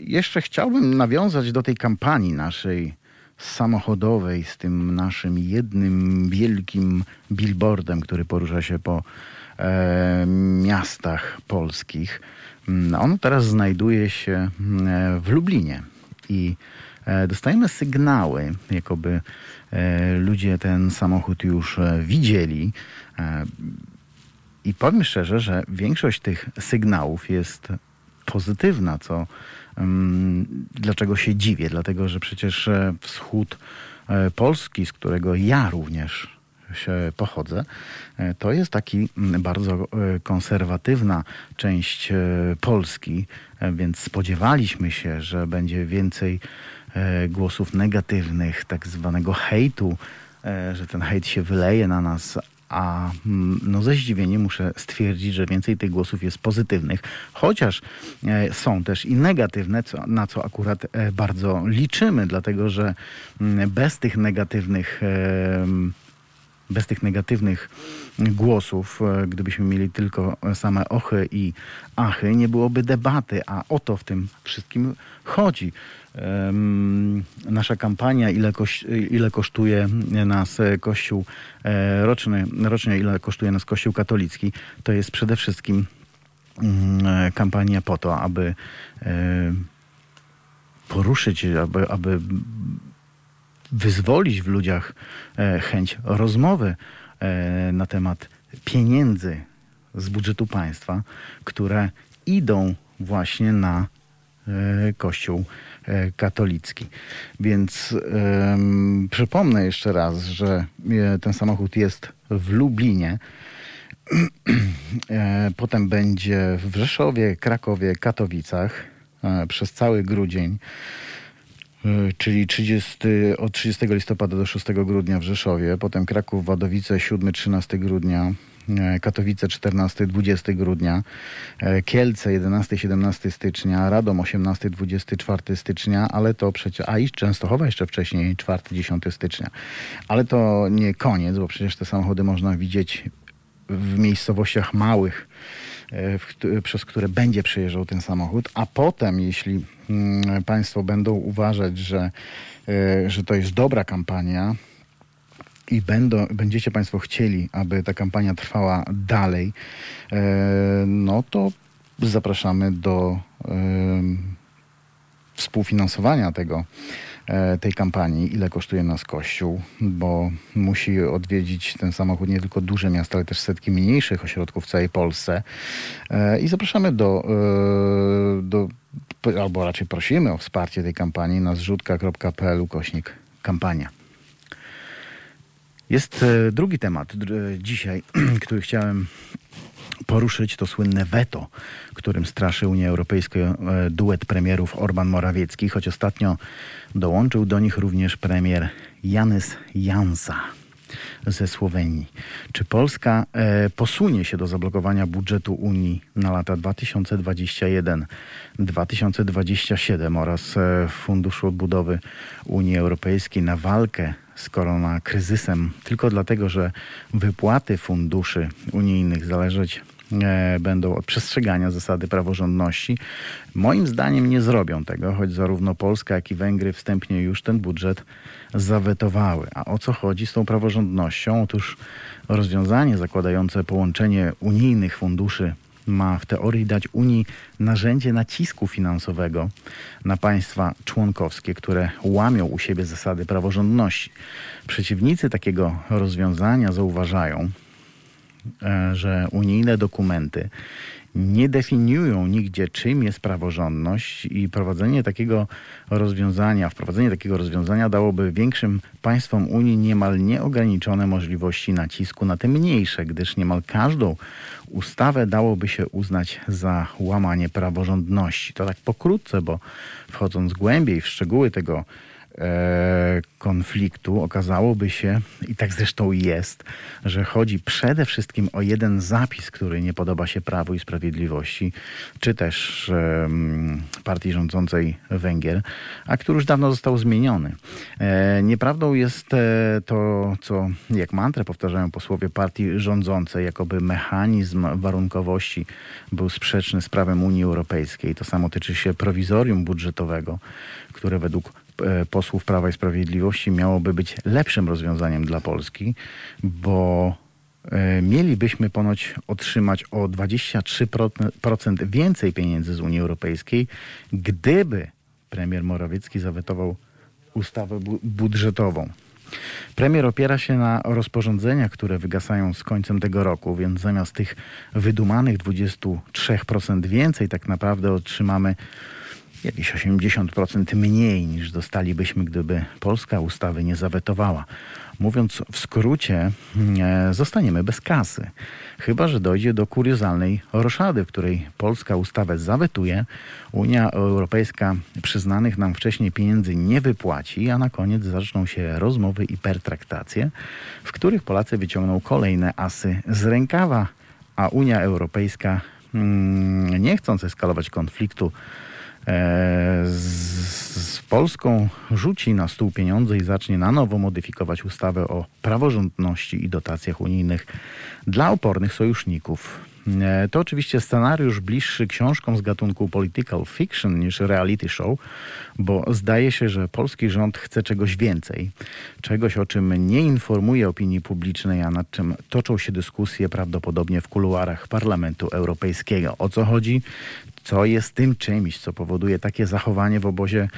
Jeszcze chciałbym nawiązać do tej kampanii naszej samochodowej z tym naszym jednym wielkim billboardem, który porusza się po e, miastach polskich. Mm, on teraz znajduje się mm, w Lublinie i e, dostajemy sygnały, jakoby e, ludzie ten samochód już e, widzieli. E, I powiem szczerze, że większość tych sygnałów jest pozytywna, co Dlaczego się dziwię? Dlatego, że przecież e, wschód e, Polski, z którego ja również się pochodzę, e, to jest taki bardzo konserwatywna część Polski, więc spodziewaliśmy się, że będzie więcej głosów negatywnych, tak zwanego hejtu, że ten hejt się wyleje na nas, a mm, no ze zdziwieniem muszę stwierdzić, że więcej tych głosów jest pozytywnych, chociaż e, są też i negatywne, co, na co akurat e, bardzo liczymy, dlatego że mm, bez tych negatywnych bez tych negatywnych głosów, e, gdybyśmy mieli tylko same ochy i achy, nie byłoby debaty, a o to w tym wszystkim chodzi. Nasza kampania, ile, kosz, ile kosztuje nas Kościół e, roczny, rocznie, ile kosztuje nas Kościół katolicki, to jest przede wszystkim mm, kampania po to, aby e, poruszyć, aby, aby wyzwolić w ludziach e, chęć rozmowy na temat pieniędzy z budżetu państwa, które idą właśnie na Kościół E, katolicki. Więc um, przypomnę jeszcze raz, że e, ten samochód jest w Lublinie. E, potem będzie w Rzeszowie, Krakowie, Katowicach przez cały grudzień czyli 30, od 30 listopada do 6 grudnia w Rzeszowie, potem Kraków, Wadowice 7-13 grudnia, E, Katowice 14-20 grudnia, e, Kielce 11-17 stycznia, Radom 18-24 stycznia, ale to przecież, a i Częstochowa jeszcze wcześniej 4-10 stycznia. Ale to nie koniec, bo przecież te samochody można widzieć w miejscowościach małych, przez które będzie przejeżdżał ten samochód, a potem, jeśli mm, Państwo będą uważać, że, że to jest dobra kampania, i będą, będziecie Państwo chcieli, aby ta kampania trwała dalej, e, no to zapraszamy do e, współfinansowania tego, e, tej kampanii, ile kosztuje nas Kościół, bo musi odwiedzić ten samochód nie tylko duże miasta, ale też setki mniejszych ośrodków w całej Polsce. I zapraszamy do, do albo raczej prosimy o wsparcie tej kampanii na zrzutka.pl ukośnik kampania. Jest e, drugi temat e, dzisiaj, który chciałem poruszyć, to słynne weto, którym straszy Unię Europejską e, duet premierów Orban-Morawiecki, choć ostatnio dołączył do nich również premier Janys Jansa ze Słowenii. Czy Polska e, posunie się do zablokowania budżetu Unii na lata 2021-2027 oraz e, Funduszu Odbudowy Unii Europejskiej na walkę z koronakryzysem tylko dlatego, że wypłaty funduszy unijnych zależeć e, będą od przestrzegania zasady praworządności. Moim zdaniem nie zrobią tego, choć zarówno Polska, jak i Węgry wstępnie już ten budżet zawetowały. A o co chodzi z tą praworządnością? Otóż rozwiązanie zakładające połączenie unijnych funduszy ma w teorii dać Unii narzędzie nacisku finansowego na państwa członkowskie, które łamią u siebie zasady praworządności. Przeciwnicy takiego rozwiązania zauważają, e, że unijne dokumenty nie definiują nigdzie, czym jest praworządność i prowadzenie takiego rozwiązania, wprowadzenie takiego rozwiązania dałoby większym państwom Unii niemal nieograniczone możliwości nacisku na te mniejsze, gdyż niemal każdą ustawę dałoby się uznać za łamanie praworządności. To tak pokrótce, bo wchodząc głębiej w szczegóły tego konfliktu okazałoby się, i tak zresztą jest, że chodzi przede wszystkim o jeden zapis, który nie podoba się Prawu i Sprawiedliwości, czy też partii rządzącej Węgier, a który już dawno został zmieniony. E, nieprawdą jest e, to, co jak mantrę powtarzają posłowie partii rządzącej, jakoby mechanizm warunkowości był sprzeczny z prawem Unii Europejskiej. To samo tyczy się prowizorium budżetowego, które według E, posłów Prawa i Sprawiedliwości miałoby być lepszym rozwiązaniem dla Polski, bo e, mielibyśmy ponoć otrzymać o 23% więcej pieniędzy z Unii Europejskiej, gdyby premier Morawiecki zawetował ustawę budżetową. Premier opiera się na rozporządzeniach, które wygasają z końcem tego roku, więc zamiast tych wydumanych 23% więcej, tak naprawdę otrzymamy jakieś 80% mniej niż dostalibyśmy, gdyby polska ustawy nie zawetowała. Mówiąc w skrócie, e, zostaniemy bez kasy. Chyba, że dojdzie do kuriozalnej roszady, w której Polska ustawę zawetuje, Unia Europejska przyznanych nam wcześniej pieniędzy nie wypłaci, a na koniec zaczną się rozmowy i pertraktacje, w których Polacy wyciągną kolejne asy z rękawa, a Unia Europejska, mm, nie chcąc eskalować konfliktu, z, Polską rzuci na stół pieniądze i zacznie na nowo modyfikować ustawę o praworządności i dotacjach unijnych dla opornych sojuszników. E, to oczywiście scenariusz bliższy książkom z gatunku political fiction niż reality show, bo zdaje się, że polski rząd chce czegoś więcej. Czegoś, o czym nie informuje opinii publicznej, a nad czym toczą się dyskusje prawdopodobnie w kuluarach Parlamentu Europejskiego. O co chodzi? Co jest tym czymś, co powoduje takie zachowanie w obozie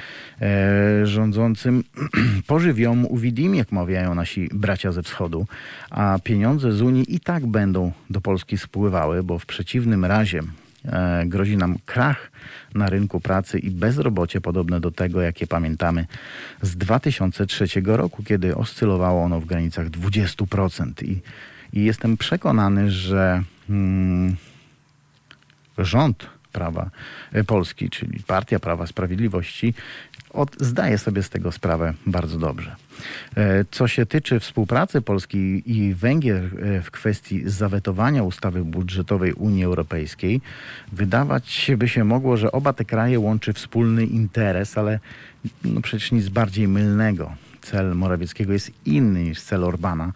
e, rządzącym. Pożywią uwidim, jak mawiają nasi bracia ze wschodu, a pieniądze z Unii i tak będą do Polski spływały, bo w przeciwnym razie e, grozi nam krach na rynku pracy i bezrobocie podobne do tego, jakie pamiętamy z 2003 roku, kiedy oscylowało ono w granicach 20%. I, i jestem przekonany, że hmm, rząd Prawa e, Polski, czyli Partia Prawa Sprawiedliwości, od, zdaje sobie z tego sprawę bardzo dobrze. E, co się tyczy współpracy Polski i Węgier e, w kwestii zawetowania ustawy budżetowej Unii Europejskiej, wydawać by się mogło, że oba te kraje łączy wspólny interes, ale no przecież nic bardziej mylnego. Cel Morawieckiego jest inny niż cel Orbana,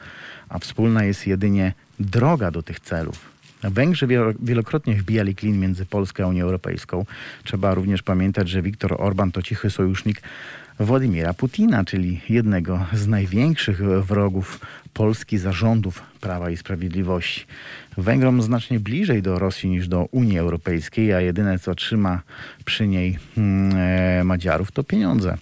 a wspólna jest jedynie droga do tych celów. Węgrzy wielokrotnie wbijali klin między Polską a Unią Europejską. Trzeba również pamiętać, że Viktor Orban to cichy sojusznik Władimira Putina, czyli jednego z największych wrogów Polski zarządów Prawa i Sprawiedliwości. Węgrom znacznie bliżej do Rosji niż do Unii Europejskiej, a jedyne co trzyma przy niej hmm, e, Madziarów to pieniądze.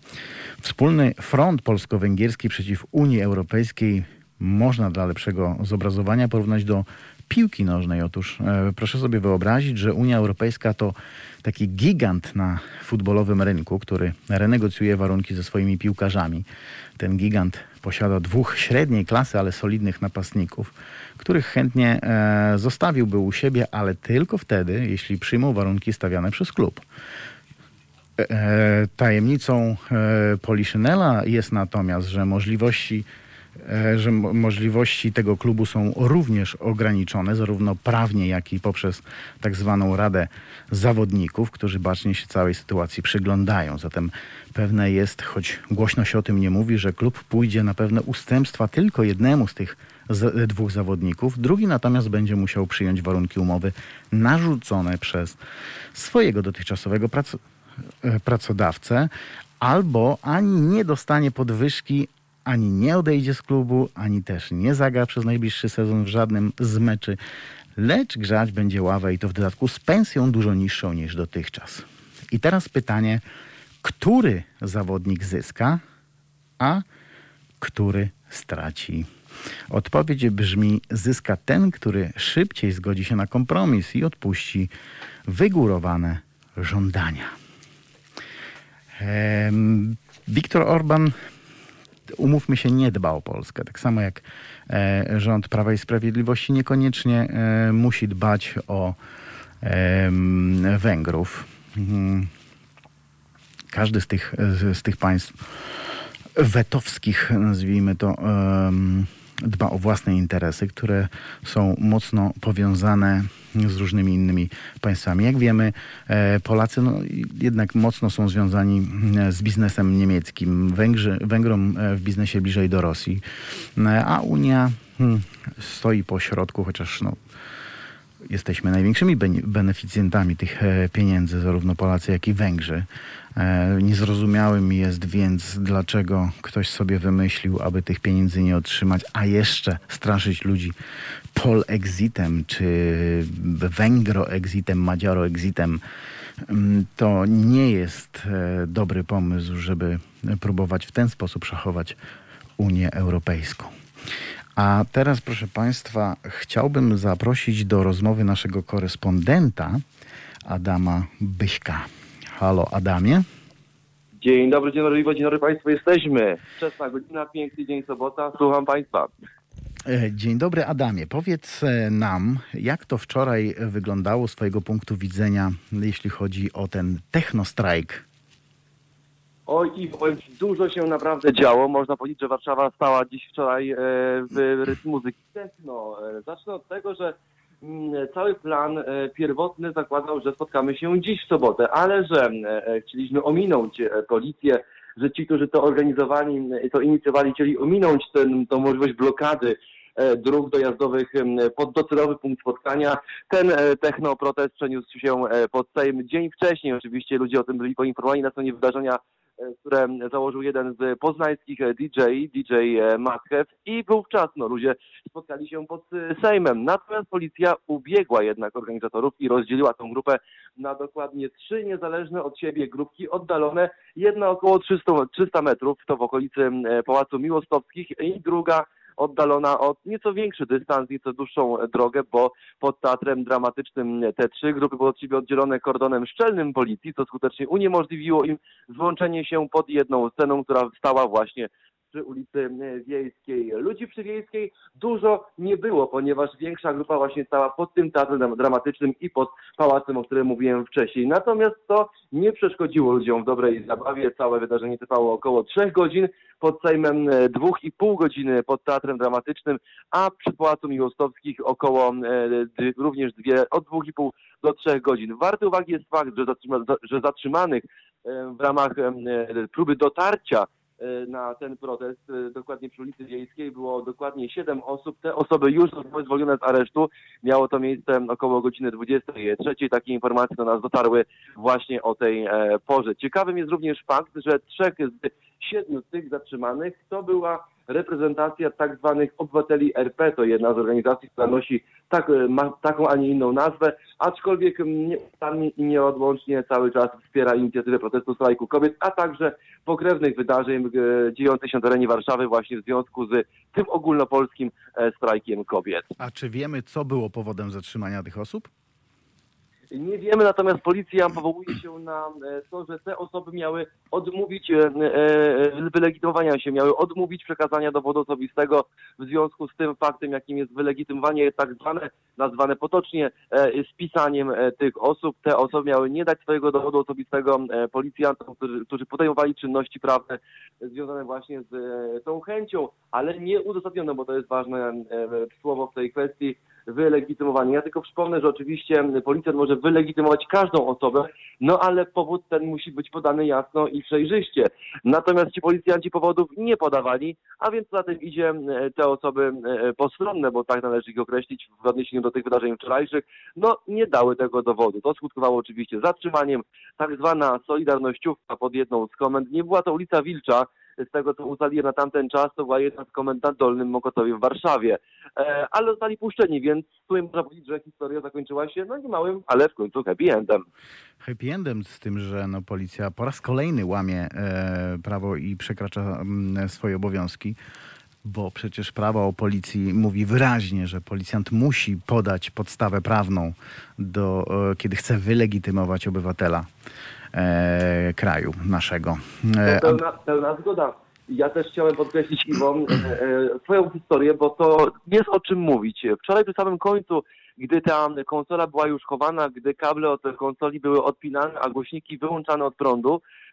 Wspólny front polsko-węgierski przeciw Unii Europejskiej można dla lepszego zobrazowania porównać do piłki nożnej. Otóż e, proszę sobie wyobrazić, że Unia Europejska to taki gigant na futbolowym rynku, który renegocjuje warunki ze swoimi piłkarzami. Ten gigant posiada dwóch średniej klasy, ale solidnych napastników, których chętnie e, zostawiłby u siebie, ale tylko wtedy, jeśli przyjmą warunki stawiane przez klub. E, tajemnicą Poliszynela jest natomiast, że możliwości że możliwości tego klubu są również ograniczone, zarówno prawnie, jak i poprzez tak zwaną Radę Zawodników, którzy bacznie się całej sytuacji przyglądają. Zatem pewne jest, choć głośno się o tym nie mówi, że klub pójdzie na pewne ustępstwa tylko jednemu z tych z dwóch zawodników. Drugi natomiast będzie musiał przyjąć warunki umowy narzucone przez swojego dotychczasowego prac e, pracodawcę, albo ani nie dostanie podwyżki, ani nie odejdzie z klubu, ani też nie zagra przez najbliższy sezon w żadnym z meczy lecz grzać będzie ławę i to w dodatku z pensją dużo niższą niż dotychczas. I teraz pytanie, który zawodnik zyska, a który straci? Odpowiedź brzmi: zyska ten, który szybciej zgodzi się na kompromis i odpuści wygórowane żądania. Em, Viktor Orban, umówmy się, nie dba o Polskę. Tak samo jak e, rząd Prawa i Sprawiedliwości niekoniecznie e, musi dbać o Węgrów. Mhm. Każdy z tych, z, tych państw wetowskich, nazwijmy to, dba o własne interesy, które są mocno powiązane różnymi innymi państwami. Jak wiemy, e, Polacy no, jednak mocno są związani e, z biznesem niemieckim, Węgrzy, Węgrom e, w biznesie bliżej do Rosji, a Unia hmm, stoi po środku, chociaż no, jesteśmy największymi bene- beneficjentami tych pieniędzy, zarówno Polacy, jak i Węgrzy. Niezrozumiałym jest więc, dlaczego ktoś sobie wymyślił, aby tych pieniędzy nie otrzymać, a jeszcze straszyć ludzi pol-exitem, czy węgro-exitem, madziaro-exitem. Mm, To nie jest e, dobry pomysł, żeby próbować w ten sposób szachować Unię Europejską. A teraz, proszę Państwa, chciałbym zaprosić do rozmowy naszego korespondenta Adama Byśka. Halo, Adamie.
Dzień dobry, dzień dobry, dzień dobry Państwu, jesteśmy. Wczesna godzina, piękny dzień sobota, słucham Państwa.
E, Dzień dobry, Adamie. Powiedz e, nam, jak to wczoraj wyglądało z Twojego punktu widzenia, jeśli chodzi o ten technostrajk?
Oj, i dużo się naprawdę działo. Można powiedzieć, że Warszawa stała dziś wczoraj e, w rytm muzyki techno. Zacznę od tego, że mm, cały plan pierwotny zakładał, że spotkamy się dziś w sobotę, ale że chcieliśmy ominąć policję, że ci, którzy to organizowali, e, to inicjowali, chcieli ominąć ten, tą możliwość blokady e, dróg dojazdowych pod docelowy punkt spotkania. Ten e, technoprotest przeniósł się e, pod Sejm dzień wcześniej. Oczywiście ludzie o tym byli poinformowani na stronie wydarzenia, które założył jeden z poznańskich e, DJ, DJ e, Matchew i wówczas no, ludzie spotkali się pod e, Sejmem. Natomiast policja ubiegła jednak organizatorów i rozdzieliła tą grupę na dokładnie trzy niezależne od siebie grupki oddalone. Jedna około 300, 300 metrów, to w okolicy e, Pałacu Miłostowskich i druga oddalona od nieco większy dystans, nieco dłuższą drogę, bo pod teatrem dramatycznym te trzy grupy były od siebie oddzielone kordonem szczelnym policji, co skutecznie uniemożliwiło im złączenie się pod jedną sceną, która stała właśnie przy ulicy Wiejskiej. Ludzi przy Wiejskiej dużo nie było, ponieważ większa grupa właśnie stała pod tym teatrem dram- dramatycznym i pod pałacem, o którym mówiłem wcześniej. Natomiast to nie przeszkodziło ludziom w dobrej zabawie. Całe wydarzenie trwało około trzech godzin pod Sejmem e, dwóch i pół godziny pod Teatrem Dramatycznym, a przy Pałacu Miłostowskich około e, również dwie, od dwóch i pół do trzech godzin. Warty uwagi jest fakt, że, zatrzyma, za- że zatrzymanych e, w ramach e, próby dotarcia e, na ten protest, e, dokładnie przy ulicy Wiejskiej, było dokładnie siedem osób. Te osoby już zostały zwolnione z aresztu. Miało to miejsce około godziny 23. Takie informacje do nas dotarły właśnie o tej e, porze. Ciekawym jest również fakt, że trzech z siedmiu tych zatrzymanych to była reprezentacja tak zwanych obywateli RP, to jedna z organizacji, która nosi tak, ma taką, a nie inną nazwę, aczkolwiek nieustannie i nieodłącznie cały czas wspiera inicjatywę protestu strajku kobiet, a także pokrewnych wydarzeń e, dziejących się na terenie Warszawy właśnie w związku z tym ogólnopolskim e, strajkiem kobiet.
A czy wiemy, co było powodem zatrzymania tych osób?
Nie wiemy, natomiast policja powołuje się na e, to, że te osoby miały odmówić e, e, wylegitymowania się, miały odmówić przekazania dowodu osobistego w związku z tym faktem, jakim jest wylegitymowanie tak zwane, nazwane potocznie spisaniem tych osób. Te osoby miały nie dać swojego dowodu osobistego policjantom, którzy, którzy podejmowali czynności prawne związane właśnie z tą chęcią, ale nie uzasadniono, bo to jest ważne słowo w tej kwestii, wylegitymowanie. Ja tylko przypomnę, że oczywiście policjant może wylegitymować każdą osobę, no ale powód ten musi być podany jasno i przejrzyście. Natomiast ci policjanci powodów nie podawali, a więc za tym idzie e, te osoby e, postronne, bo tak należy ich określić w odniesieniu do tych wydarzeń wczorajszych, no nie dały tego dowodu. To skutkowało oczywiście zatrzymaniem. Tak zwana Solidarnościówka pod jedną z komend. Nie była to ulica Wilcza, z tego co ustaliłem na tamten czas, to była jedna z komend na Dolnym Mokotowie w Warszawie. E, ale zostali puszczeni, więc tutaj można powiedzieć, że historia zakończyła się no nie małym, ale w końcu happy endem.
Happy endem z tym, że no, policja po raz kolejny łamie e, prawo i przekracza mm, swoje obowiązki. Bo przecież prawo o policji mówi wyraźnie, że policjant musi podać podstawę prawną, do, e, kiedy chce wylegitymować obywatela kraju naszego. E,
pełna, pełna zgoda. Ja też chciałem podkreślić Iwo e, e, swoją historię, bo to jest o czym mówić. Wczoraj przy samym końcu, gdy ta konsola była już chowana, gdy kable od konsoli były odpinane, a głośniki wyłączane od prądu, e,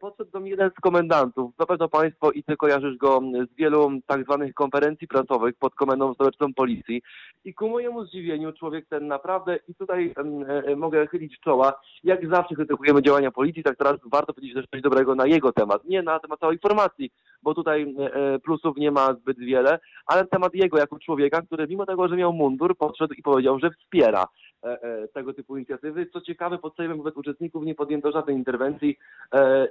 podszedł do mnie jeden z komendantów. Na pewno Państwo i Ty kojarzysz go z wielu tak zwanych konferencji prasowych pod komendą stołeczną policji. I ku mojemu zdziwieniu człowiek ten naprawdę, i tutaj em, e, mogę chylić czoła, jak zawsze krytykujemy działania policji, tak teraz warto powiedzieć też coś dobrego na jego temat, nie na temat całej informacji, bo tutaj e, e, plusów nie ma zbyt wiele, ale temat jego jako człowieka, który mimo tego, że miał mundur, podszedł i powiedział, że wspiera e, tego typu inicjatywy. Co ciekawe, pod Sejmem wobec uczestników nie podjęto żadnej interwencji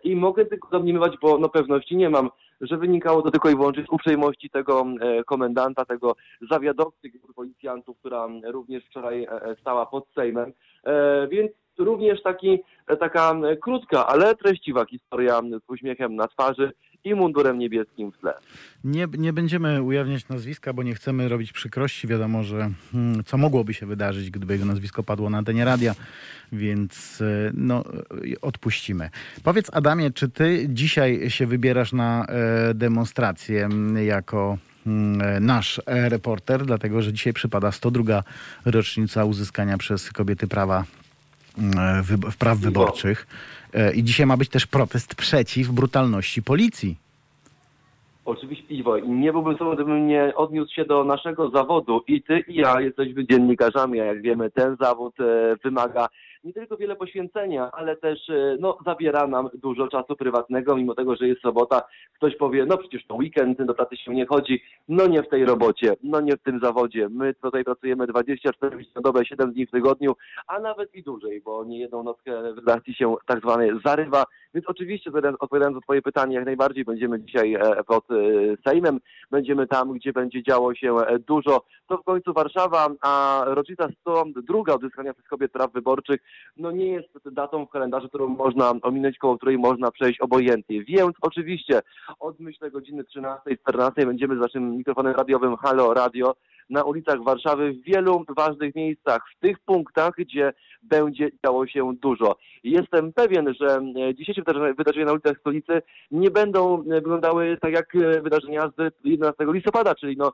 i mogę tylko domniemywać, bo no pewności nie mam, że wynikało to tylko i wyłącznie z uprzejmości tego komendanta, tego zawiadowcy policjantów, która również wczoraj stała pod Sejmem. Więc również taki, taka krótka, ale treściwa historia z uśmiechem na twarzy i mundurem niebieskim w tle.
Nie, nie będziemy ujawniać nazwiska, bo nie chcemy robić przykrości. Wiadomo, że hmm, co mogłoby się wydarzyć, gdyby jego nazwisko padło na antenie radia, więc e, no, e, odpuścimy. Powiedz Adamie, czy ty dzisiaj się wybierasz na e, demonstrację jako mm, e, nasz e, reporter, dlatego że dzisiaj przypada 102. rocznica uzyskania przez kobiety prawa mm, wyb- praw wyborczych. E, I dzisiaj ma być też protest przeciw brutalności policji.
Oczywiście Iwo, nie byłbym sobą, gdybym nie odniósł się do naszego zawodu. I ty i ja jesteśmy dziennikarzami, a jak wiemy, ten zawód e, wymaga nie tylko wiele poświęcenia, ale też e, no, zabiera nam dużo czasu prywatnego, mimo tego, że jest sobota. Ktoś powie, no przecież to weekend, do pracy się nie chodzi. No nie w tej robocie, no nie w tym zawodzie. My tutaj pracujemy 24 godziny na dobę, 7 dni w tygodniu, a nawet i dłużej, bo nie jedną nockę w redakcji się tak zwane zarywa. Więc oczywiście, odpowiadając- na Twoje pytanie, jak najbardziej będziemy dzisiaj e, pod e, Sejmem, będziemy tam, gdzie będzie działo się e, dużo. To w końcu Warszawa, a rocznica 102 odzyskania przez kobiet praw wyborczych, no nie jest datą w kalendarzu, którą można ominąć, koło której można przejść obojętnie. Więc oczywiście od myślę godziny 13-14 będziemy z naszym mikrofonem radiowym Halo Radio na ulicach Warszawy w wielu ważnych miejscach, w tych punktach, gdzie będzie działo się dużo. Jestem pewien, że e, dzisiejsze wydarzenia, na ulicach stolicy nie będą e, wyglądały tak jak e, wydarzenia z 11 listopada, czyli no,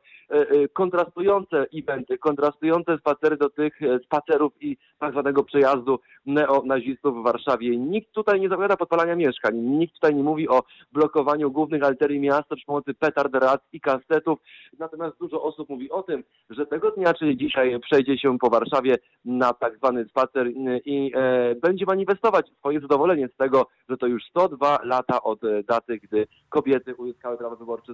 kontrastujące eventy, kontrastujące spacery do tych spacerów i tak zwanego przejazdu neonazistów w Warszawie. Nikt tutaj nie zapowiada podpalania mieszkań, nikt tutaj nie mówi o blokowaniu głównych arterii miasta przy pomocy petard, rad i kastetów. Natomiast dużo osób mówi o tym, że tego dnia, czyli dzisiaj, przejdzie się po Warszawie na tak zwany spacer y, i e, będzie manifestować swoje zadowolenie z tego, że to już 102 lata od e, daty, gdy kobiety uzyskały prawo wyborcze.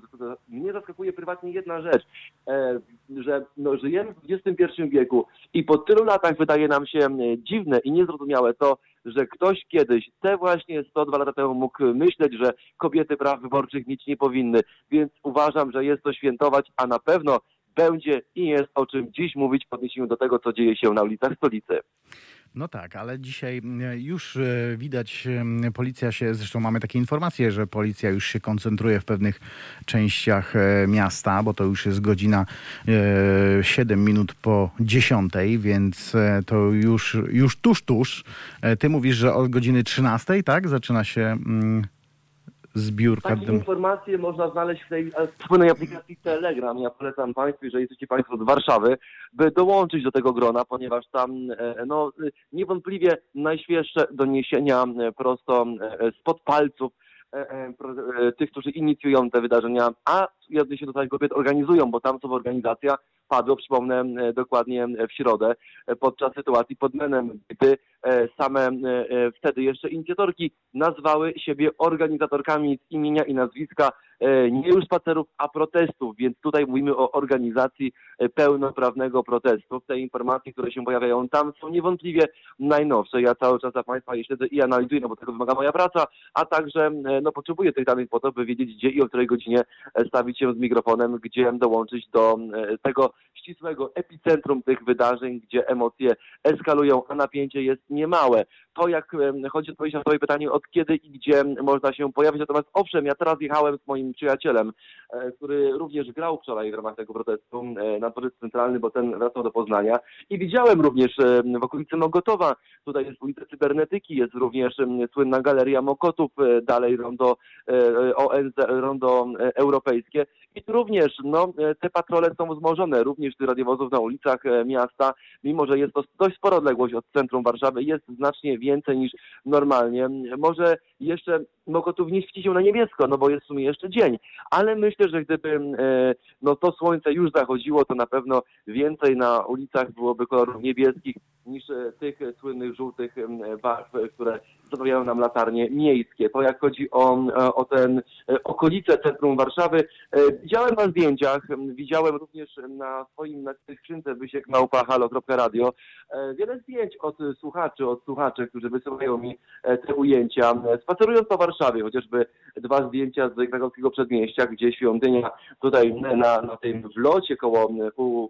Mnie zaskakuje prywatnie jedna rzecz, e, że no, żyjemy w XXI wieku i po tylu latach wydaje nam się e, dziwne i niezrozumiałe to, że ktoś kiedyś, te właśnie 102 lata temu mógł myśleć, że kobiety praw wyborczych mieć nie powinny. Więc uważam, że jest to świętować, a na pewno będzie i jest o czym dziś mówić w odniesieniu do tego, co dzieje się na ulicach stolicy.
No tak, ale dzisiaj m, już e, widać, em, policja się, zresztą mamy takie informacje, że policja już się koncentruje w pewnych częściach e, miasta, bo to już jest godzina e, 7 minut po 10, więc e, to już, już tuż, tuż. E, Ty mówisz, że od godziny 13, tak? Zaczyna się
Takie informacje można znaleźć w tej e, słynnej aplikacji Telegram. Ja polecam Państwu, jeżeli jesteście Państwo z Warszawy, by dołączyć do tego grona, ponieważ tam e, no, niewątpliwie najświeższe doniesienia e, prosto spod palców tych, którzy inicjują te wydarzenia, a jazdy się do kobiet organizują, bo tam są organizacja, padło, przypomnę, e, dokładnie w środę, e, podczas sytuacji pod Menem, gdy e, same wtedy jeszcze inicjatorki nazwały siebie organizatorkami z imienia i nazwiska nie już spacerów, a protestów, więc tutaj mówimy o organizacji pełnoprawnego protestu. Te informacje, które się pojawiają tam są niewątpliwie najnowsze. Ja cały czas za Państwa je śledzę i analizuję, no bo tego wymaga moja praca, a także no, potrzebuję tych danych po to, by wiedzieć, gdzie i o której godzinie stawić się z mikrofonem, gdzie dołączyć do tego ścisłego epicentrum tych wydarzeń, gdzie emocje eskalują, a napięcie jest niemałe. To jak chodzi o odpowiedź na Twoje pytanie, od kiedy i gdzie można się pojawić. Natomiast owszem, ja teraz jechałem z moim przyjacielem, e, który również grał wczoraj w ramach tego protestu e, na dworzec centralny, bo ten wracał do Poznania i widziałem również w okolicy Mogotowa, tutaj jest ulica Cybernetyki, jest również słynna Galeria Mokotów, e, dalej rondo ONZ, rondo europejskie i tu również no, te patrole są wzmożone, również radiowozów na ulicach miasta, mimo że jest to dość spora odległość od centrum Warszawy, jest znacznie więcej niż normalnie. Może jeszcze Mokotów nie świeci się na niebiesko, no bo jest w sumie jeszcze dzień, ale myślę, że gdyby e, no, to słońce już zachodziło, to na pewno więcej na ulicach byłoby kolorów niebieskich niż e, tych słynnych żółtych barw, które zostawiają nam latarnie miejskie. To jak chodzi o, e, o ten okolice centrum Warszawy, widziałem na zdjęciach, widziałem również na swoim na skrzynce wysiek małpa halo.radio wiele zdjęć od słuchaczy, od słuchaczy, którzy wysyłają mi te ujęcia. Spacerując po Warszawie, chociażby dwa zdjęcia z krakowskiego przedmieścia, gdzie świątynia tutaj na, na tym wlocie koło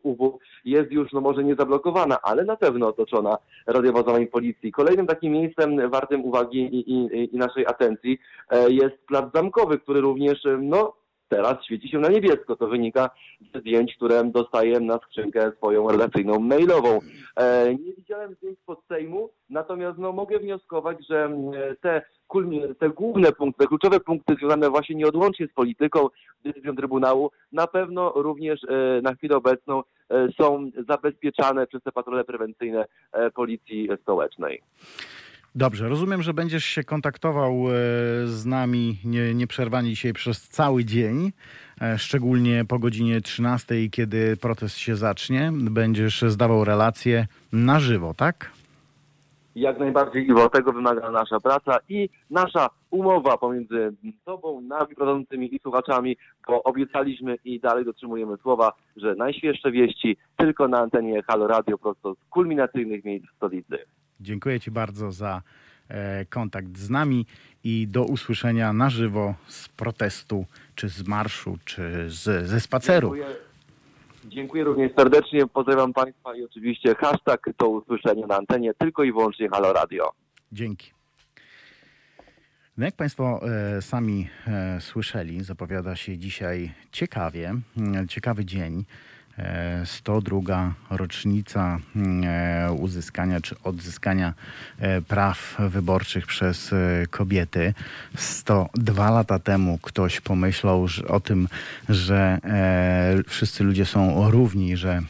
UW jest już no może nie zablokowana, ale na pewno otoczona radiowozami policji. Kolejnym takim miejscem wartym uwagi i, i, i naszej atencji e, jest plac zamkowy, który również no teraz świeci się na niebiesko. To wynika ze zdjęć, które dostaję na skrzynkę swoją relacyjną mailową. E, nie widziałem zdjęć pod Sejmu, natomiast no, mogę wnioskować, że te, te główne punkty, te kluczowe punkty związane właśnie nieodłącznie z polityką, decyzją Trybunału, na pewno również e, na chwilę obecną e, są zabezpieczane przez te patrole prewencyjne Policji Stołecznej.
Dobrze, rozumiem, że będziesz się kontaktował e, z nami nie, nieprzerwanie dzisiaj przez cały dzień, e, szczególnie po godzinie 13, kiedy protest się zacznie. Będziesz zdawał relacje na żywo, tak?
Jak najbardziej, Iwo, tego wymaga nasza praca i nasza umowa pomiędzy Tobą, nami prowadzącymi i słuchaczami, bo obiecaliśmy i dalej dotrzymujemy słowa, że najświeższe wieści tylko na antenie Halo Radio prosto z kulminacyjnych miejsc stolicy.
Dziękuję Ci bardzo za e, kontakt z nami i do usłyszenia na żywo z protestu, czy z marszu, czy z, ze spaceru.
Dziękuję. Dziękuję również serdecznie, pozdrawiam Państwa i oczywiście hashtag to usłyszenie na antenie tylko i wyłącznie Halo Radio.
Dzięki. No jak Państwo e, sami e, słyszeli, zapowiada się dzisiaj ciekawie, ciekawy dzień. 102 rocznica e, uzyskania czy odzyskania e, praw wyborczych przez e, kobiety. 102 lata temu ktoś pomyślał o tym, że wszyscy ludzie są równi, że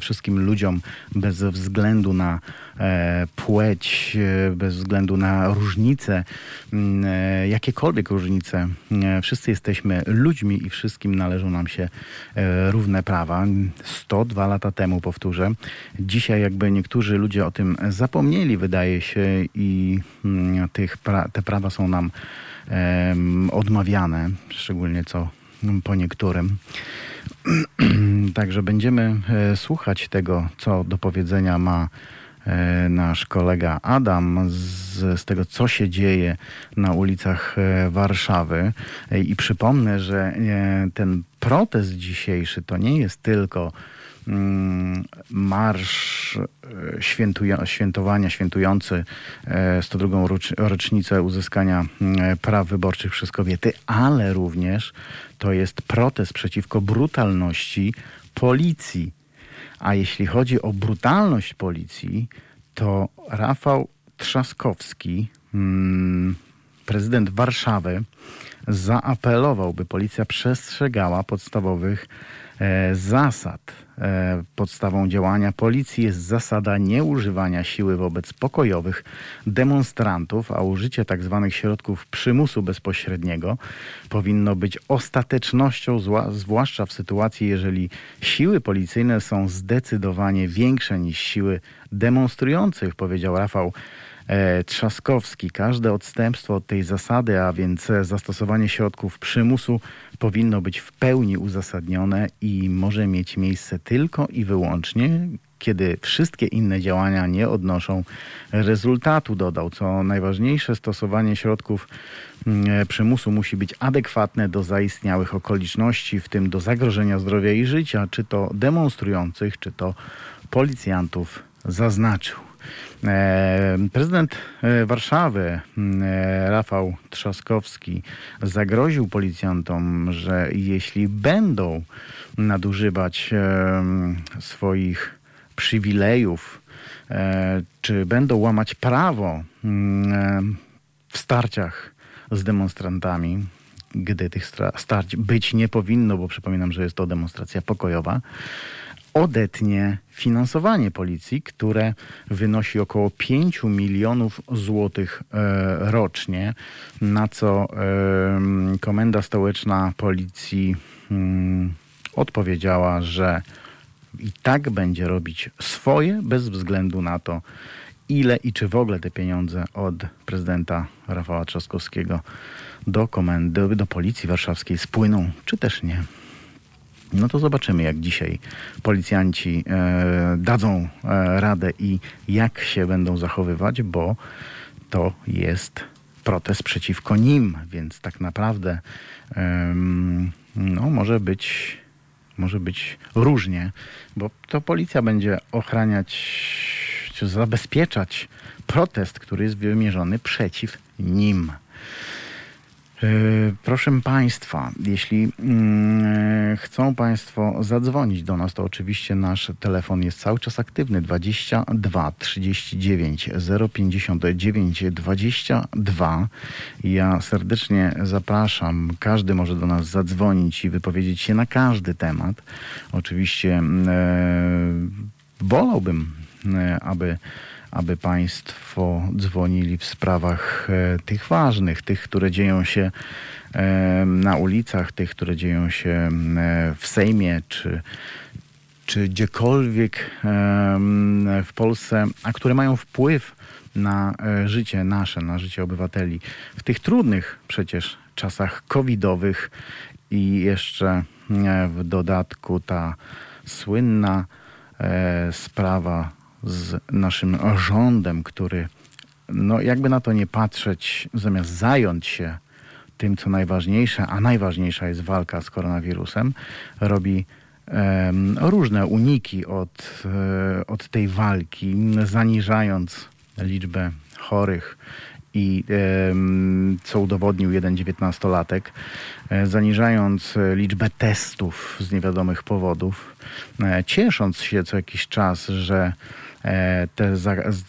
wszystkim ludziom bez względu na płeć, bez względu na różnice, jakiekolwiek różnice, wszyscy jesteśmy ludźmi i wszystkim należą nam się równe prawa. 102 lata temu, powtórzę. Dzisiaj jakby niektórzy ludzie o tym zapomnieli, wydaje się, i mm, tych pra te prawa są nam odmawiane, szczególnie co po niektórym. Także będziemy e, słuchać tego, co do powiedzenia ma e, nasz kolega Adam z, z, tego, co się dzieje na ulicach e, Warszawy. I przypomnę, że ten protest dzisiejszy to nie jest tylko mm, marsz e, świętowania, świętujący 102. E, rocznicę uzyskania praw wyborczych przez kobiety, ale również to jest protest przeciwko brutalności policji. A jeśli chodzi o brutalność policji, to Rafał Trzaskowski, mm, prezydent Warszawy, zaapelował, by policja przestrzegała podstawowych zasad. E, podstawą działania policji jest zasada nieużywania siły wobec pokojowych demonstrantów, a użycie tzw. Tak środków przymusu bezpośredniego powinno być ostatecznością, zwłaszcza w sytuacji, jeżeli siły policyjne są zdecydowanie większe niż siły demonstrujących, powiedział Rafał E, Trzaskowski. Każde odstępstwo od tej zasady, a więc zastosowanie środków przymusu, powinno być w pełni uzasadnione i może mieć miejsce tylko i wyłącznie, kiedy wszystkie inne działania nie odnoszą rezultatu, dodał. Co najważniejsze, stosowanie środków mm, przymusu musi być adekwatne do zaistniałych okoliczności, w tym do zagrożenia zdrowia i życia, czy to demonstrujących, czy to policjantów, zaznaczył. E, prezydent e, Warszawy e, Rafał Trzaskowski zagroził policjantom, że jeśli będą nadużywać swoich przywilejów, czy będą łamać prawo w starciach z demonstrantami, gdy tych starć być nie powinno, bo przypominam, że jest to demonstracja pokojowa, odetnie finansowanie policji, które wynosi około 5 milionów złotych e, rocznie, na co e, Komenda Stołeczna Policji mm, odpowiedziała, że i tak będzie robić swoje bez względu na to, ile i czy w ogóle te pieniądze od prezydenta Rafała Trzaskowskiego do komendy, do policji warszawskiej spłyną, czy też nie. No to zobaczymy, jak dzisiaj policjanci e, dadzą e, radę i jak się będą zachowywać, bo to jest protest przeciwko nim, więc tak naprawdę e, no, może być może być różnie, bo to policja będzie ochraniać czy zabezpieczać protest, który jest wymierzony przeciw nim. E, proszę Państwa, jeśli mm, chcą Państwo zadzwonić do nas, to oczywiście nasz telefon jest cały czas aktywny 22 39 059 22. Ja serdecznie zapraszam. Każdy może do nas zadzwonić i wypowiedzieć się na każdy temat. Oczywiście mm, e, wolałbym, e, aby aby Państwo dzwonili w sprawach e, tych ważnych, tych, które dzieją się e, na ulicach, tych, które dzieją się e, w Sejmie, czy, czy gdziekolwiek w Polsce, a które mają wpływ na życie nasze, na życie obywateli. W tych trudnych przecież czasach covidowych i jeszcze w dodatku ta słynna sprawa z naszym rządem, który, no jakby na to nie patrzeć, zamiast zająć się tym, co najważniejsze, a najważniejsza jest walka z koronawirusem, robi um, różne uniki od, e, od tej walki, zaniżając liczbę chorych i co udowodnił jeden dziewiętnastolatek, e, zaniżając liczbę testów z niewiadomych powodów, e, ciesząc się co jakiś czas, że te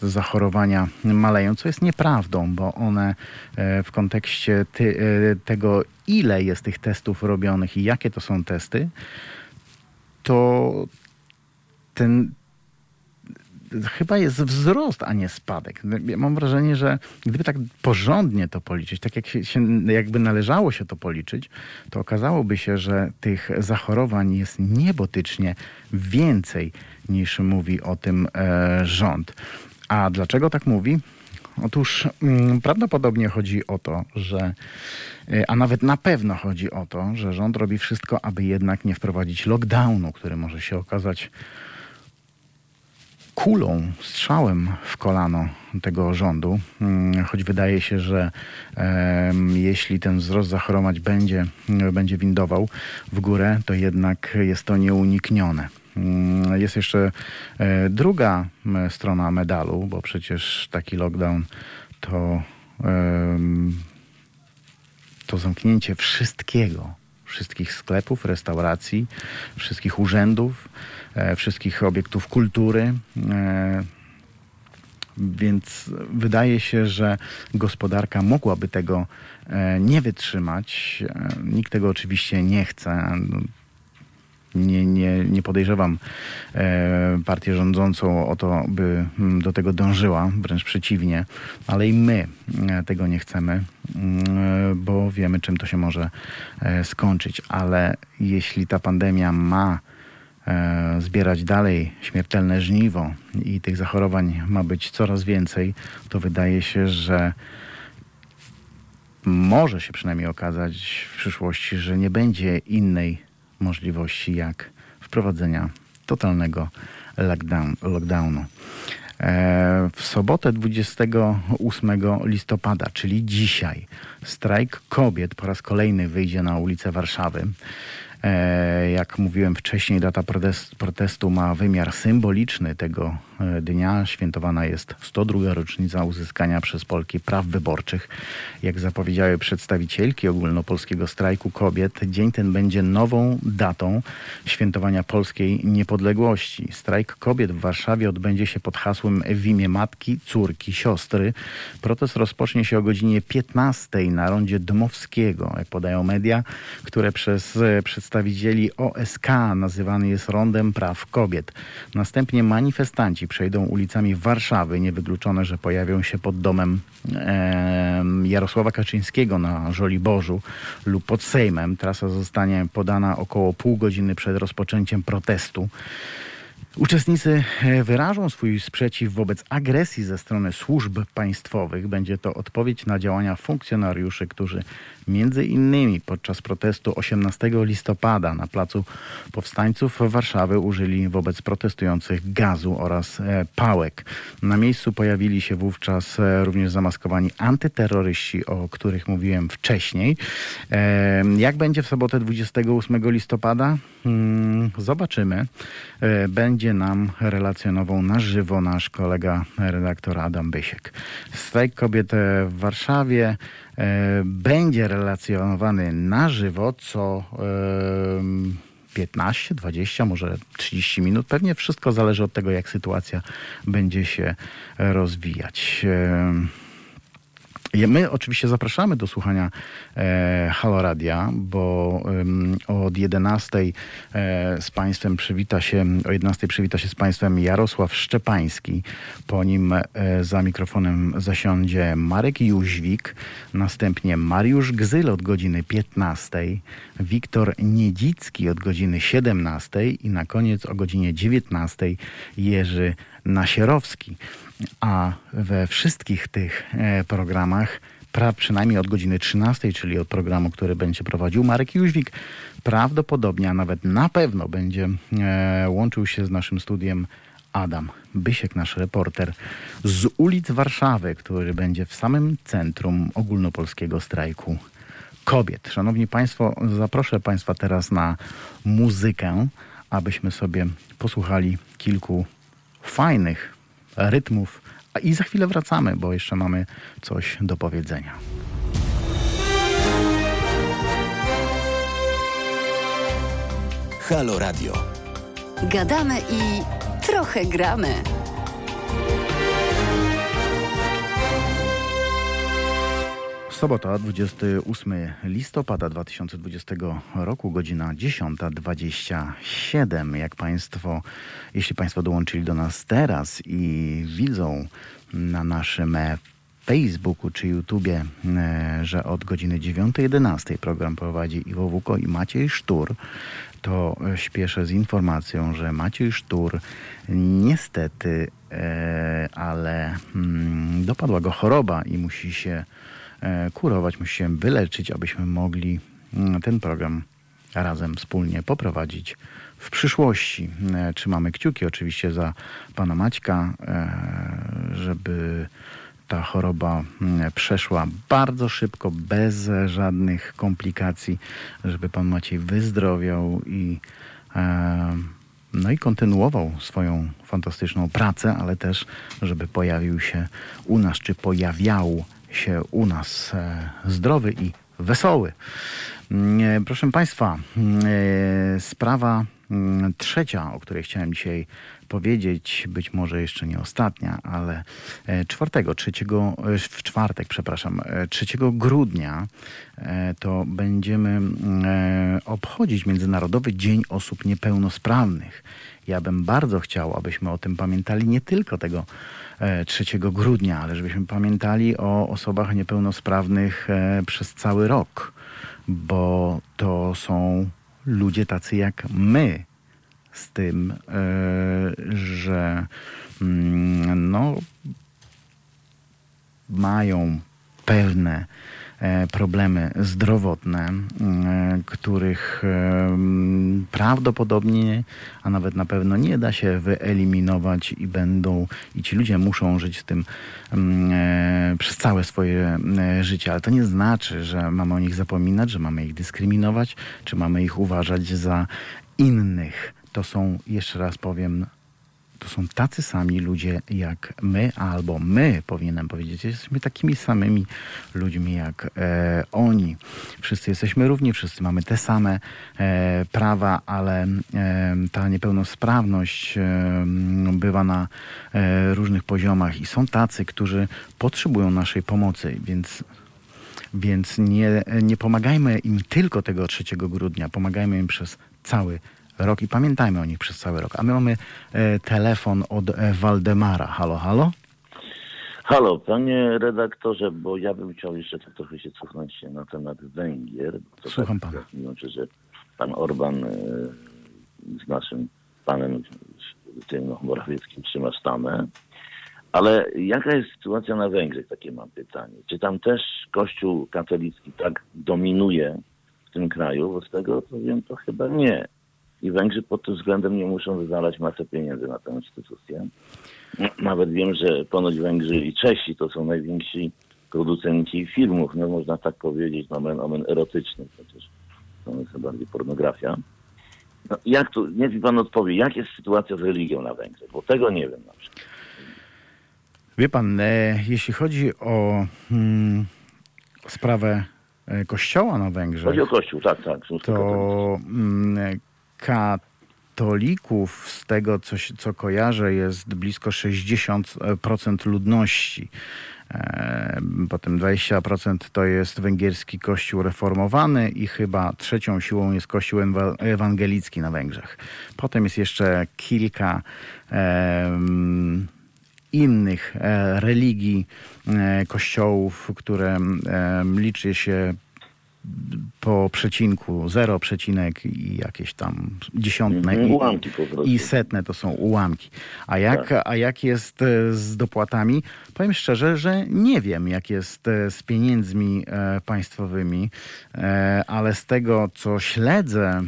zachorowania maleją, co jest nieprawdą, bo one e, w kontekście ty, e, tego, ile jest tych testów robionych i jakie to są testy, to ten, chyba jest wzrost, a nie spadek. Ja mam wrażenie, że gdyby tak porządnie to policzyć, tak jak się, jakby należało się to policzyć, to okazałoby się, że tych zachorowań jest niebotycznie więcej niż mówi o tym e, rząd. A dlaczego tak mówi? Otóż mm, prawdopodobnie chodzi o to, że, e, a nawet na pewno chodzi o to, że rząd robi wszystko, aby jednak nie wprowadzić lockdownu, który może się okazać kulą, strzałem w kolano tego rządu, mm, choć wydaje się, że e, jeśli ten wzrost zachorować będzie, będzie windował w górę, to jednak jest to nieuniknione. Mm, jest jeszcze e, druga strona medalu, bo przecież taki lockdown to, to zamknięcie wszystkiego, wszystkich sklepów, restauracji, wszystkich urzędów, wszystkich obiektów kultury. E, więc wydaje się, że gospodarka mogłaby tego nie wytrzymać. Nikt tego oczywiście nie chce nie, nie, nie podejrzewam e, partię rządzącą o to, by mm, do tego dążyła, wręcz przeciwnie, ale i my e, tego nie chcemy, mm, bo wiemy, czym to się może e, skończyć. Ale jeśli ta pandemia ma e, zbierać dalej śmiertelne żniwo i tych zachorowań ma być coraz więcej, to wydaje się, że może się przynajmniej okazać w przyszłości, że nie będzie innej możliwości jak wprowadzenia totalnego lockdown, lockdownu. E, w sobotę 28 listopada, czyli dzisiaj, strajk kobiet po raz kolejny wyjdzie na ulicę Warszawy. E, jak mówiłem wcześniej, data protestu ma wymiar symboliczny. Tego dnia świętowana jest 102. rocznica uzyskania przez Polki praw wyborczych. Jak zapowiedziały przedstawicielki ogólnopolskiego strajku kobiet, dzień ten będzie nową datą świętowania polskiej niepodległości. Strajk kobiet w Warszawie odbędzie się pod hasłem w imię matki, córki, siostry. Protest rozpocznie się o godzinie 15 na rondzie Dmowskiego, jak podają media, które przez e, przedstawicieli OSK nazywany jest Rondem Praw Kobiet. Następnie manifestanci przejdą ulicami Warszawy. Niewykluczone, że pojawią się pod domem e, Jarosława Kaczyńskiego na Żoliborzu lub pod Sejmem. Trasa zostanie podana około pół godziny przed rozpoczęciem protestu. Uczestnicy e, wyrażą swój sprzeciw wobec agresji ze strony służb państwowych. Będzie to odpowiedź na działania funkcjonariuszy, którzy między innymi podczas protestu 18 listopada na Placu Powstańców Warszawy użyli wobec protestujących gazu oraz e, pałek. Na miejscu pojawili się wówczas e, również zamaskowani antyterroryści, o których mówiłem wcześniej. Jak będzie w sobotę 28 listopada? Hmm, zobaczymy. Będzie nam relacjonował na żywo nasz kolega redaktor Adam Bysiek. Strajk kobiet w Warszawie e, będzie relacjonowany na żywo co 15, 20, może 30 minut. Pewnie wszystko zależy od tego, jak sytuacja będzie się rozwijać. My oczywiście zapraszamy do słuchania e, Halo Radia, bo e, od 11 e, z Państwem przywita się, o 11 przywita się z Państwem Jarosław Szczepański. Po nim e, za mikrofonem zasiądzie Marek Jóźwik, następnie Mariusz Gzyl od godziny 15, Wiktor Niedzicki od godziny 17 i na koniec o godzinie 19 Jerzy Nasierowski. A we wszystkich tych e, programach, pra, przynajmniej od godziny 13, czyli od programu, który będzie prowadził Marek Jóźwik, prawdopodobnie, a nawet na pewno będzie e, łączył się z naszym studiem Adam Bysiek, nasz reporter z ulic Warszawy, który będzie w samym centrum ogólnopolskiego strajku kobiet. Szanowni Państwo, zaproszę Państwa teraz na muzykę, abyśmy sobie posłuchali kilku fajnych rytmów. I za chwilę wracamy, bo jeszcze mamy coś do powiedzenia.
Halo Radio. Gadamy i trochę gramy.
Sobota, 28 listopada 2020 roku, godzina 10.27. Jak Państwo, jeśli Państwo dołączyli do nas teraz i widzą na naszym Facebooku czy YouTubie, e, że od godziny 9.11 program prowadzi Iwo Wuko i Maciej Sztur, to śpieszę z informacją, że Maciej Sztur niestety, e, ale mm, dopadła go choroba i musi się kurować, musi się wyleczyć, abyśmy mogli mm, ten program razem wspólnie poprowadzić w przyszłości. E, trzymamy kciuki oczywiście za pana Maćka, e, żeby ta choroba mm, przeszła bardzo szybko, bez żadnych komplikacji, żeby pan Maciej wyzdrowiał i no i kontynuował swoją fantastyczną pracę, ale też, żeby pojawił się u nas, czy pojawiał się u nas e, zdrowy i wesoły. Mm, e, proszę Państwa, mm, e, sprawa mm, trzecia, o której chciałem dzisiaj powiedzieć, być może jeszcze nie ostatnia, ale czwartego, trzeciego, w czwartek, przepraszam, e, 3 grudnia to będziemy obchodzić Międzynarodowy Dzień Osób Niepełnosprawnych. Ja bym bardzo chciał, abyśmy o tym pamiętali nie tylko tego 3 grudnia, ale żebyśmy pamiętali o osobach niepełnosprawnych e, przez cały rok, bo to są ludzie tacy jak my, z tym, e, że mm, no, mają pewne e, problemy zdrowotne, e, których e, prawdopodobnie, a nawet na pewno nie da się wyeliminować i będą, i ci ludzie muszą żyć z tym e, przez całe swoje e, życie. Ale to nie znaczy, że mamy o nich zapominać, że mamy ich dyskryminować, czy mamy ich uważać za innych. To są, jeszcze raz powiem, to są tacy sami ludzie jak my, albo my, powinienem powiedzieć, jesteśmy takimi samymi ludźmi jak e, oni. Wszyscy jesteśmy równi, wszyscy mamy te same e, prawa, ale e, ta niepełnosprawność e, bywa na e, różnych poziomach i są tacy, którzy potrzebują naszej pomocy, więc więc nie, nie pomagajmy im tylko tego 3 grudnia, pomagajmy im przez cały rok i pamiętajmy o nich przez cały rok. A my mamy e, telefon od e, Waldemara. Halo, halo?
Halo, panie redaktorze, bo ja bym chciał jeszcze tak trochę się cofnąć się na temat Węgier. To
Słucham
tak,
pana.
Mimo, że pan Orban e, z naszym panem tym Morawieckim trzyma stamę. Ale jaka jest sytuacja na Węgrzech? Takie mam pytanie. Czy tam też Kościół katolicki tak dominuje w tym kraju? Bo z tego co wiem, to chyba nie. I Węgrzy pod tym względem nie muszą wywalać masę pieniędzy na tę instytucję. Nawet wiem, że ponoć Węgrzy i Czesi to są najwięksi producenci filmów, no można tak powiedzieć, nomen omen erotycznych, chociaż to jest bardziej pornografia. No, jak tu, niech mi pan odpowie, jak jest sytuacja z religią na Węgrzech, bo tego nie wiem na przykład.
Wie pan, e, jeśli chodzi o mm, sprawę e, kościoła na Węgrzech,
Chodzi o Kościół, tak, tak.
To mm, katolików, z tego co, co kojarzę, jest blisko 60% ludności. E, Potem 20% to jest węgierski kościół reformowany i chyba trzecią siłą jest kościół ewa- ewangelicki na Węgrzech. Potem jest jeszcze kilka em, innych e, religii, e, kościołów, które em, liczy się po przecinku 0 przecinek i jakieś tam dziesiątne
Mhm,
i,
ułamki po prostu.
i setne to są ułamki. A jak,
Tak.
a jak jest e, z dopłatami? Powiem szczerze, że nie wiem, jak jest e, z pieniędzmi e, państwowymi, e, ale z tego, co śledzę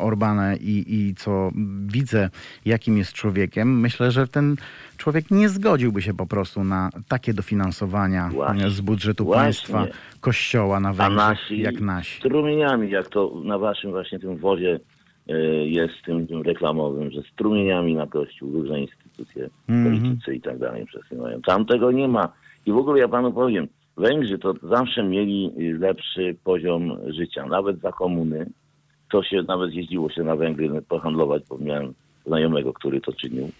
Orbana i, i co widzę, jakim jest człowiekiem, myślę, że ten człowiek nie zgodziłby się po prostu na takie dofinansowania
Właśnie.
z budżetu
Właśnie.
państwa kościoła na Węgrzech,
nasi
jak nasi.
strumieniami, jak to na waszym właśnie tym wodzie e, jest tym, tym reklamowym, że strumieniami na kościół różne
Mhm.
politycy i tak dalej przesyłają. Tam tego nie ma. I w ogóle ja panu powiem, Węgrzy to zawsze mieli lepszy poziom życia, nawet za komuny. To się nawet jeździło się na Węgry pohandlować, bo miałem znajomego, który to czynił.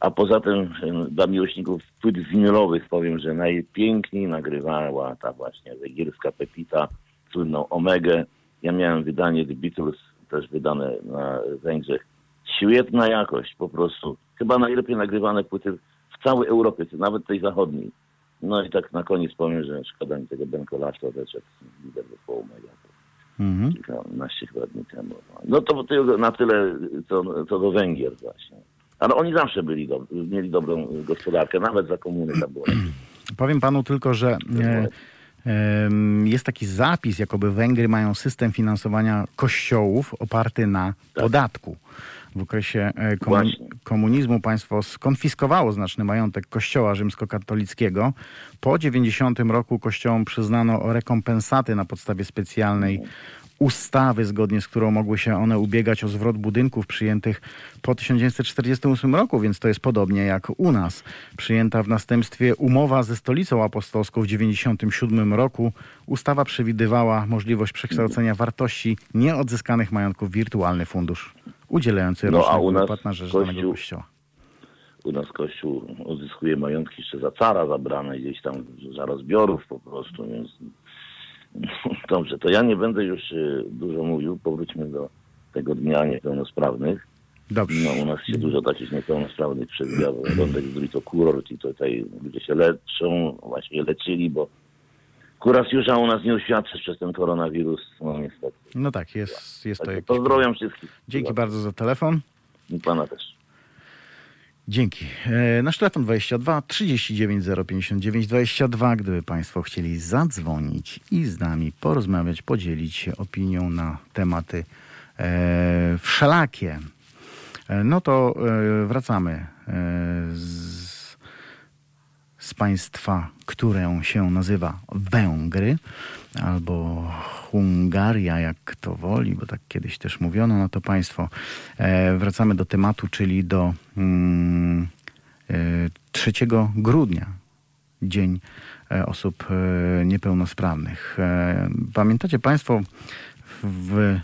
A poza tym dla miłośników płyt winylowych powiem, że najpiękniej nagrywała ta właśnie węgierska Pepita, słynną Omegę. Ja miałem wydanie The Beatles, też wydane na Węgrzech. Świetna jakość po prostu. Chyba najlepiej nagrywane płyty w całej Europie, nawet tej zachodniej. No i tak na koniec powiem, że szkoda mi tego Ben Kolaszka odeszedł, lider zespołu Omega
Mhm.
kilkanaście chyba dni temu. No to na tyle co, co do Węgier właśnie. Ale oni zawsze byli dob- mieli dobrą gospodarkę, nawet za komuny tam było.
Powiem panu tylko, że e, em, jest taki zapis, jakoby Węgry mają system finansowania kościołów oparty na podatku. W okresie e, komu-
Właśnie.
komunizmu państwo skonfiskowało znaczny majątek kościoła rzymskokatolickiego. Po 90 roku kościołom przyznano rekompensaty na podstawie specjalnej ustawy, zgodnie z którą mogły się one ubiegać o zwrot budynków przyjętych po 1948 roku, więc to jest podobnie jak u nas. Przyjęta w następstwie umowa ze Stolicą Apostolską w 1997 roku. Ustawa przewidywała możliwość przekształcenia wartości nieodzyskanych majątków w wirtualny fundusz udzielający
No,
rocznych wypłat na rzecz danego
Kościół-
kościoła.
U nas Kościół odzyskuje majątki jeszcze za cara zabrane gdzieś tam za rozbiorów po prostu, więc dobrze, to ja nie będę już y, dużo mówił, powróćmy do tego dnia niepełnosprawnych.
Dobrze.
No, u nas się dużo takich niepełnosprawnych przebija wątek z to kurort i tutaj ludzie się leczą, właśnie leczyli, bo kuracjusza u nas nie uświadczy przez ten koronawirus, no niestety.
No tak, jest, jest to
Także
jakiś...
Pozdrawiam wszystkich.
Dzięki bardzo za telefon.
I pana też.
Dzięki. E, Nasz telefon 22 39 059 22. Gdyby Państwo chcieli zadzwonić i z nami porozmawiać, podzielić się opinią na tematy e, wszelakie, e, no to e, wracamy e, z, z państwa, które się nazywa Węgry albo Hungaria, jak to woli, bo tak kiedyś też mówiono na to państwo. E, wracamy do tematu, czyli do mm, e, 3 grudnia, Dzień e, Osób e, Niepełnosprawnych. E, pamiętacie Państwo w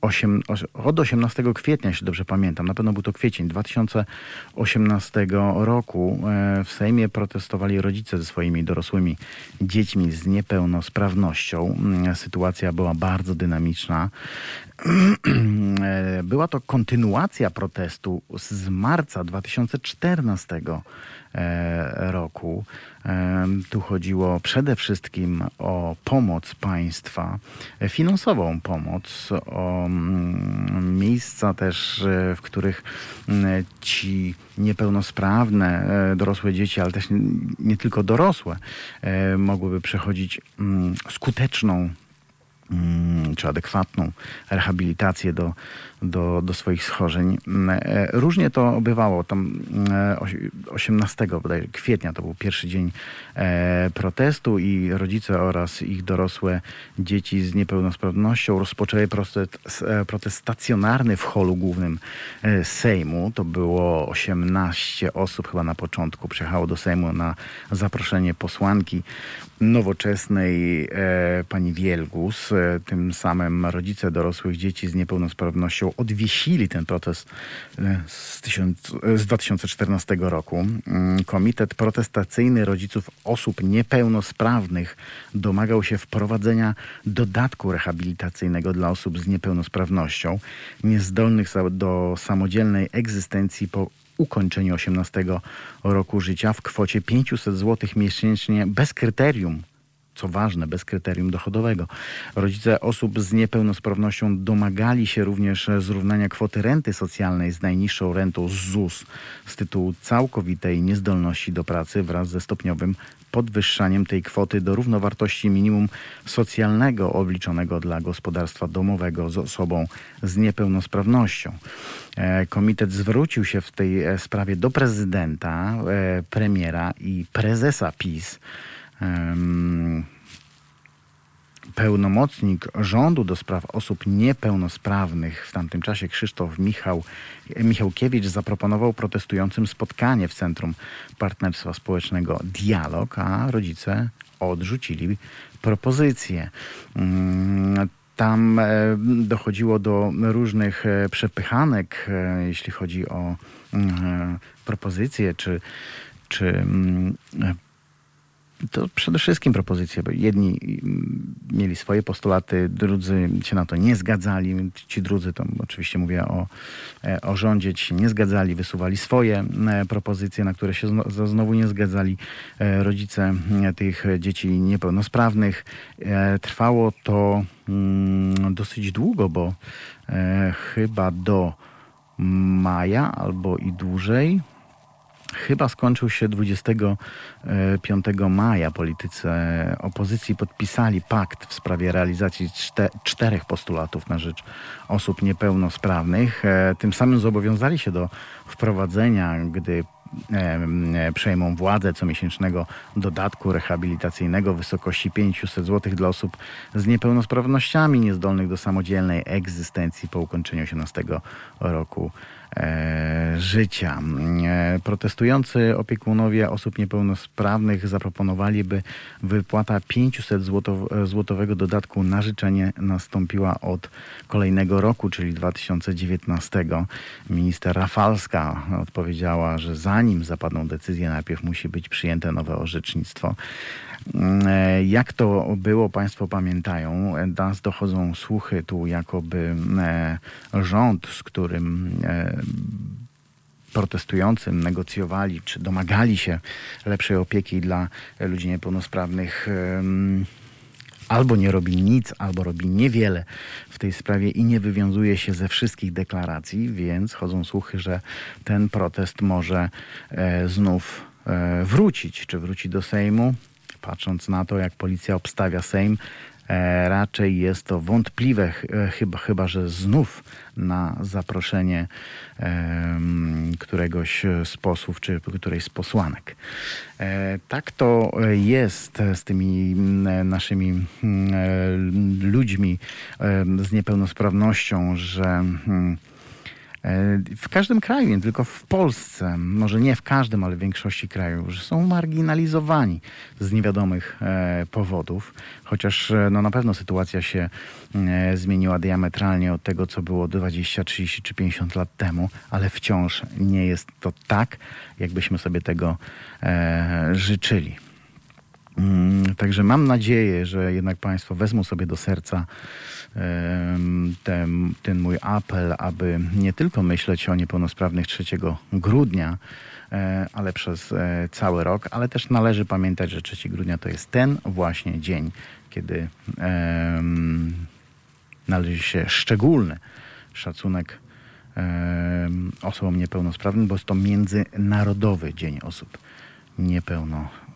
osiem, os- od 18 kwietnia, jeśli dobrze pamiętam, na pewno był to kwiecień 2018 roku, e, w Sejmie protestowali rodzice ze swoimi dorosłymi dziećmi z niepełnosprawnością. Mm, Sytuacja była bardzo dynamiczna. E, Była to kontynuacja protestu z marca 2014 e, roku. E, Tu chodziło przede wszystkim o pomoc państwa, e, finansową pomoc, o mm, miejsca też, e, w których mm, ci niepełnosprawne, e, dorosłe dzieci, ale też nie, tylko dorosłe, e, mogłyby przechodzić mm, skuteczną czy adekwatną rehabilitację do, do, do swoich schorzeń. Mm, e, Różnie to bywało. Tam e, osi- 18 bodajże kwietnia to był pierwszy dzień e, protestu i rodzice oraz ich dorosłe dzieci z niepełnosprawnością rozpoczęły protest, e, stacjonarny w holu głównym Sejmu. To było 18 osób chyba na początku przyjechało do Sejmu na zaproszenie posłanki nowoczesnej pani Wielgus. Tym samym rodzice dorosłych dzieci z niepełnosprawnością odwiesili ten protest e, z, tysiąc, e, z 2014 roku. Mm, Komitet protestacyjny rodziców osób niepełnosprawnych domagał się wprowadzenia dodatku rehabilitacyjnego dla osób z niepełnosprawnością, niezdolnych do samodzielnej egzystencji po ukończeniu 18 roku życia w kwocie 500 zł miesięcznie bez kryterium co ważne, bez kryterium dochodowego. Rodzice osób z niepełnosprawnością domagali się również zrównania kwoty renty socjalnej z najniższą rentą z ZUS z tytułu całkowitej niezdolności do pracy wraz ze stopniowym podwyższaniem tej kwoty do równowartości minimum socjalnego obliczonego dla gospodarstwa domowego z osobą z niepełnosprawnością. E, Komitet zwrócił się w tej e, sprawie do prezydenta, e, premiera i prezesa PiS. Pełnomocnik rządu do spraw osób niepełnosprawnych w tamtym czasie Krzysztof Michał, Michałkiewicz zaproponował protestującym spotkanie w Centrum Partnerstwa Społecznego Dialog, a rodzice odrzucili propozycję. Mm, Tam e, dochodziło do różnych e, przepychanek, e, jeśli chodzi o propozycje czy, czy mm, to przede wszystkim propozycje, bo jedni mm, mieli swoje postulaty, drudzy się na to nie zgadzali. Ci drudzy, to oczywiście mówię o, e, o rządzie, ci się nie zgadzali, wysuwali swoje e, propozycje, na które się znowu nie zgadzali e, rodzice tych dzieci niepełnosprawnych. Trwało to mm, dosyć długo, bo chyba do maja albo i dłużej. Chyba skończył się 25 maja. Politycy opozycji podpisali pakt w sprawie realizacji czte, czterech postulatów na rzecz osób niepełnosprawnych. E, Tym samym zobowiązali się do wprowadzenia, gdy e, przejmą władzę comiesięcznego dodatku rehabilitacyjnego w wysokości 500 zł dla osób z niepełnosprawnościami niezdolnych do samodzielnej egzystencji po ukończeniu 18 roku e, życia. E, protestujący opiekunowie osób niepełnosprawnych zaproponowali, by wypłata 500 złotow- złotowego dodatku na życzenie nastąpiła od kolejnego roku, czyli 2019. Minister Rafalska odpowiedziała, że zanim zapadną decyzje, najpierw musi być przyjęte nowe orzecznictwo. E, Jak to było, Państwo pamiętają. Nas dochodzą słuchy tu, jakoby e, rząd, z którym e, protestującym negocjowali czy domagali się lepszej opieki dla ludzi niepełnosprawnych. Albo nie robi nic, albo robi niewiele w tej sprawie i nie wywiązuje się ze wszystkich deklaracji, więc chodzą słuchy, że ten protest może znów wrócić. Czy wróci do Sejmu? Patrząc na to, jak policja obstawia Sejm, e, raczej jest to wątpliwe, e, chyba, chyba że znów na zaproszenie któregoś z posłów czy którejś z posłanek. E, Tak to jest z tymi naszymi ludźmi z niepełnosprawnością, że mm, e, w każdym kraju, nie tylko w Polsce, może nie w każdym, ale w większości krajów, że są marginalizowani z niewiadomych e, powodów, chociaż e, no, na pewno sytuacja się e, zmieniła diametralnie od tego, co było 20, 30 czy 50 lat temu, ale wciąż nie jest to tak, jakbyśmy sobie tego e, życzyli. Mm, Także mam nadzieję, że jednak Państwo wezmą sobie do serca ten, ten mój apel, aby nie tylko myśleć o niepełnosprawnych 3 grudnia, e, ale przez e, cały rok, ale też należy pamiętać, że 3 grudnia to jest ten właśnie dzień, kiedy należy się szczególny szacunek osobom niepełnosprawnym, bo jest to Międzynarodowy Dzień Osób Niepełnosprawnych.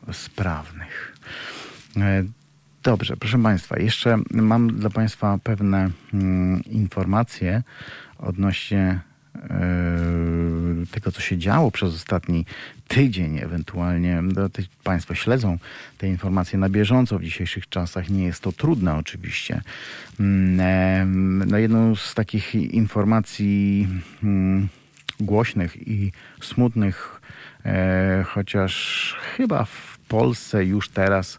E, Dobrze, proszę Państwa, jeszcze mam dla Państwa pewne mm, informacje odnośnie e, tego, co się działo przez ostatni tydzień, ewentualnie no, te, Państwo śledzą te informacje na bieżąco w dzisiejszych czasach. Nie jest to trudne oczywiście. Mm, em, No, jedną z takich informacji mm, głośnych i smutnych, e, chociaż chyba w Polsce już teraz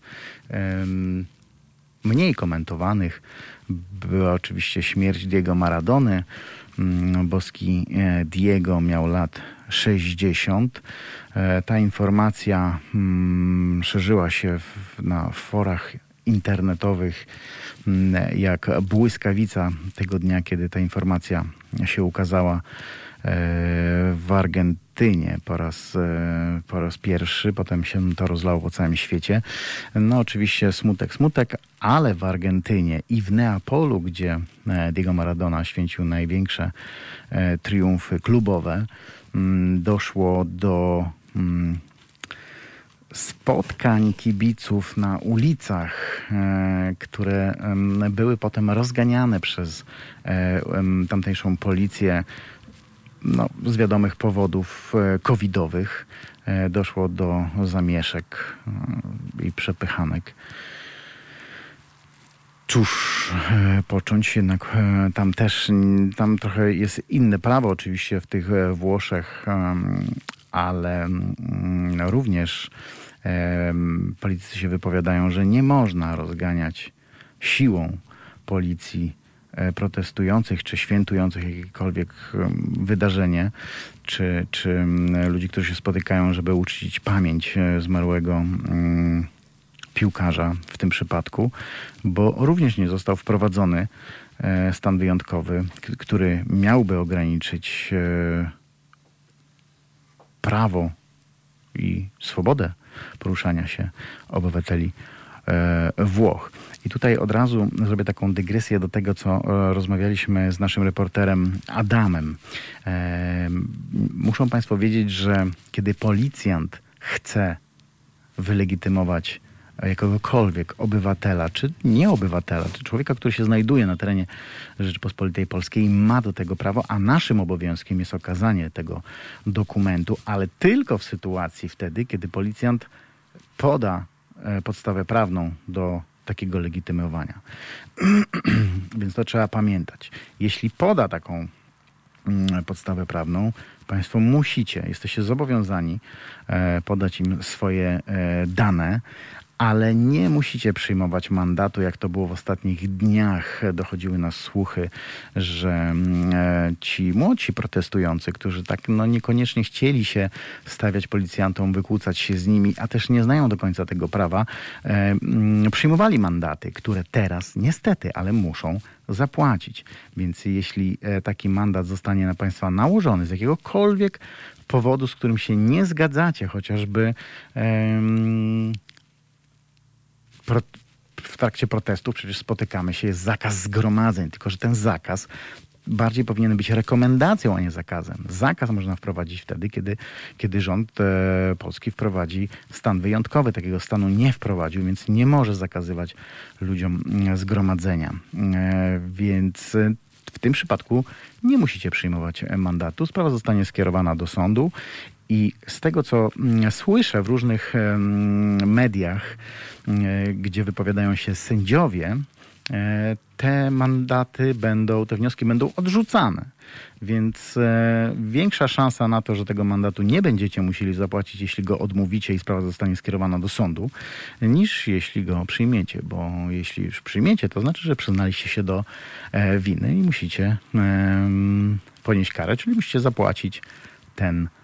mniej komentowanych była oczywiście śmierć Diego Maradony. Mm, Boski e, Diego miał lat 60. E, Ta informacja mm, szerzyła się na forach internetowych mm, jak błyskawica tego dnia, kiedy ta informacja się ukazała e, w Argentynie po raz, e, po raz pierwszy, potem się to rozlało po całym świecie. No oczywiście smutek, smutek, ale w Argentynie i w Neapolu, gdzie e, Diego Maradona święcił największe e, triumfy klubowe, mm, doszło do mm, spotkań kibiców na ulicach, które były potem rozganiane przez tamtejszą policję no, z wiadomych powodów e, covidowych. E, Doszło do zamieszek e, i przepychanek. Cóż począć, jednak tam też, tam trochę jest inne prawo oczywiście w tych Włoszech, ale mm, również politycy się wypowiadają, że nie można rozganiać siłą policji protestujących czy świętujących jakiekolwiek wydarzenie, czy, czy ludzi, którzy się spotykają, żeby uczcić pamięć e, zmarłego piłkarza w tym przypadku, bo również nie został wprowadzony e, stan wyjątkowy, który miałby ograniczyć e, prawo i swobodę poruszania się obywateli e, Włoch. I tutaj od razu zrobię taką dygresję do tego, co e, rozmawialiśmy z naszym reporterem Adamem. E, Muszą Państwo wiedzieć, że kiedy policjant chce wylegitymować jakiegokolwiek obywatela, czy nie obywatela, czy człowieka, który się znajduje na terenie Rzeczypospolitej Polskiej, ma do tego prawo, a naszym obowiązkiem jest okazanie tego dokumentu, ale tylko w sytuacji wtedy, kiedy policjant poda e, podstawę prawną do takiego legitymowania. Więc to trzeba pamiętać. Jeśli poda taką mm, podstawę prawną, Państwo musicie, jesteście zobowiązani e, podać im swoje e, dane, ale nie musicie przyjmować mandatu, jak to było w ostatnich dniach. Dochodziły nas słuchy, że mm, e, ci młodsi protestujący, którzy tak no, niekoniecznie chcieli się stawiać policjantom, wykłócać się z nimi, a też nie znają do końca tego prawa, e, mm, przyjmowali mandaty, które teraz niestety, ale muszą zapłacić. Więc jeśli e, taki mandat zostanie na Państwa nałożony z jakiegokolwiek powodu, z którym się nie zgadzacie, chociażby pro, w trakcie protestów przecież spotykamy się, jest zakaz zgromadzeń, tylko że ten zakaz bardziej powinien być rekomendacją, a nie zakazem. Zakaz można wprowadzić wtedy, kiedy, kiedy rząd e, polski wprowadzi stan wyjątkowy. Takiego stanu nie wprowadził, więc nie może zakazywać ludziom e, zgromadzenia. E, więc e, w tym przypadku nie musicie przyjmować mandatu. Sprawa zostanie skierowana do sądu i z tego, co mm, słyszę w różnych mediach, E, gdzie wypowiadają się sędziowie, e, te mandaty będą, te wnioski będą odrzucane. Więc e, większa szansa na to, że tego mandatu nie będziecie musieli zapłacić, jeśli go odmówicie i sprawa zostanie skierowana do sądu, niż jeśli go przyjmiecie. Bo jeśli już przyjmiecie, to znaczy, że przyznaliście się do winy i musicie ponieść karę, czyli musicie zapłacić ten mandat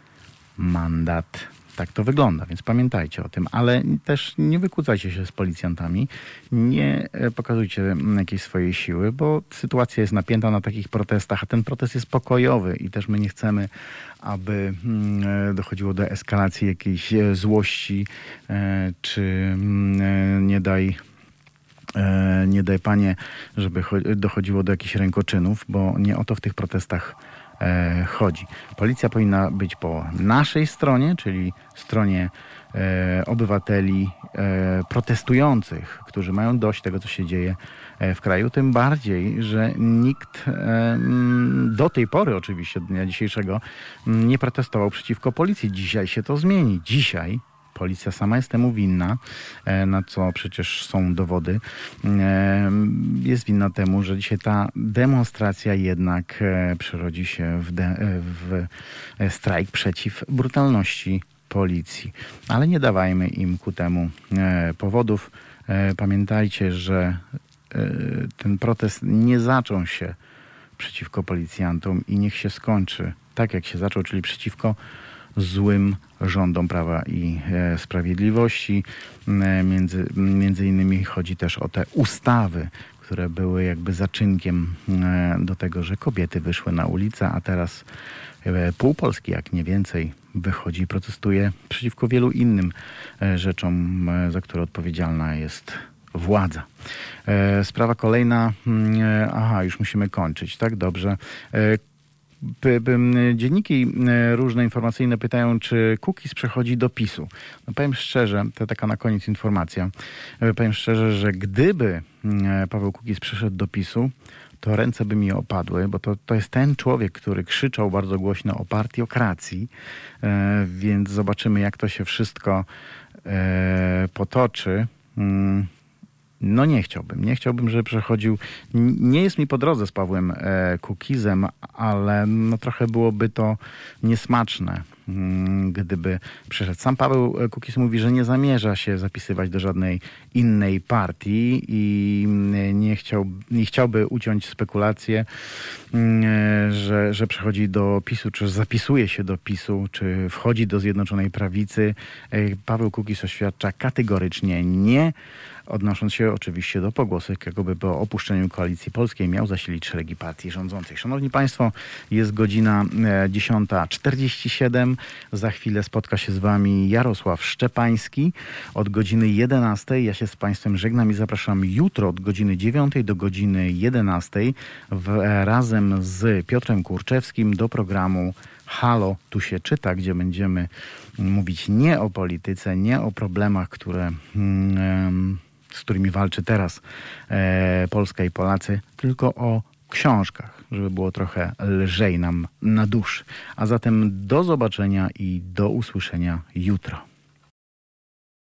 tak to wygląda, więc pamiętajcie o tym, ale też nie wykłócajcie się z policjantami, nie e, pokazujcie jakiejś swojej siły, bo sytuacja jest napięta na takich protestach, a ten protest jest pokojowy i też my nie chcemy, aby mm, e, dochodziło do eskalacji jakiejś e, złości, czy mm, nie daj nie daj panie, żeby dochodziło do jakichś rękoczynów, bo nie o to w tych protestach chodzi. Policja powinna być po naszej stronie, czyli stronie e, obywateli e, protestujących, którzy mają dość tego, co się dzieje w kraju. Tym bardziej, że nikt do tej pory, oczywiście, dnia dzisiejszego, nie protestował przeciwko policji. Dzisiaj się to zmieni. Dzisiaj Policja sama jest temu winna, e, na co przecież są dowody. E, jest winna temu, że dzisiaj ta demonstracja jednak e, przerodzi się w, w strajk przeciw brutalności policji. Ale nie dawajmy im ku temu powodów. Pamiętajcie, że ten protest nie zaczął się przeciwko policjantom i niech się skończy tak, jak się zaczął, czyli przeciwko złym rządom Prawa i e, Sprawiedliwości. E, między, między innymi chodzi też o te ustawy, które były jakby zaczynkiem e, do tego, że kobiety wyszły na ulicę, a teraz pół Polski, jak nie więcej, wychodzi i protestuje przeciwko wielu innym rzeczom, za które odpowiedzialna jest władza. Sprawa kolejna, aha, już musimy kończyć, tak? Dobrze. Dzienniki e, różne informacyjne pytają, czy Cookies przechodzi do PiSu. No powiem szczerze, to taka na koniec informacja. E, powiem szczerze, że gdyby e, Paweł Cookies przeszedł do PiSu, to ręce by mi opadły, bo to, to jest ten człowiek, który krzyczał bardzo głośno o partiokracji, więc zobaczymy, jak to się wszystko potoczy. No nie chciałbym. Nie chciałbym, żeby przechodził. Nie jest mi po drodze z Pawłem e, Kukizem, ale no trochę byłoby to niesmaczne, mm, gdyby przeszedł. Sam Paweł Kukiz mówi, że nie zamierza się zapisywać do żadnej innej partii i mm, nie, chciał, nie chciałby uciąć spekulacje, mm, że, że przechodzi do PiSu, czy zapisuje się do PiSu, czy wchodzi do Zjednoczonej Prawicy. E, Paweł Kukiz oświadcza kategorycznie nie odnosząc się oczywiście do pogłosek, jakoby po opuszczeniu koalicji polskiej miał zasilić szeregi partii rządzących. Szanowni Państwo, jest godzina 10.47. E, Za chwilę spotka się z Wami Jarosław Szczepański od godziny 11. Ja się z Państwem żegnam i zapraszam jutro od godziny 9 do godziny 11 w, razem z Piotrem Kurczewskim do programu Halo, tu się czyta, gdzie będziemy mówić nie o polityce, nie o problemach, które, mm, z którymi walczy teraz e, Polska i Polacy, tylko o książkach, żeby było trochę lżej nam na duszy. A zatem do zobaczenia i do usłyszenia jutro.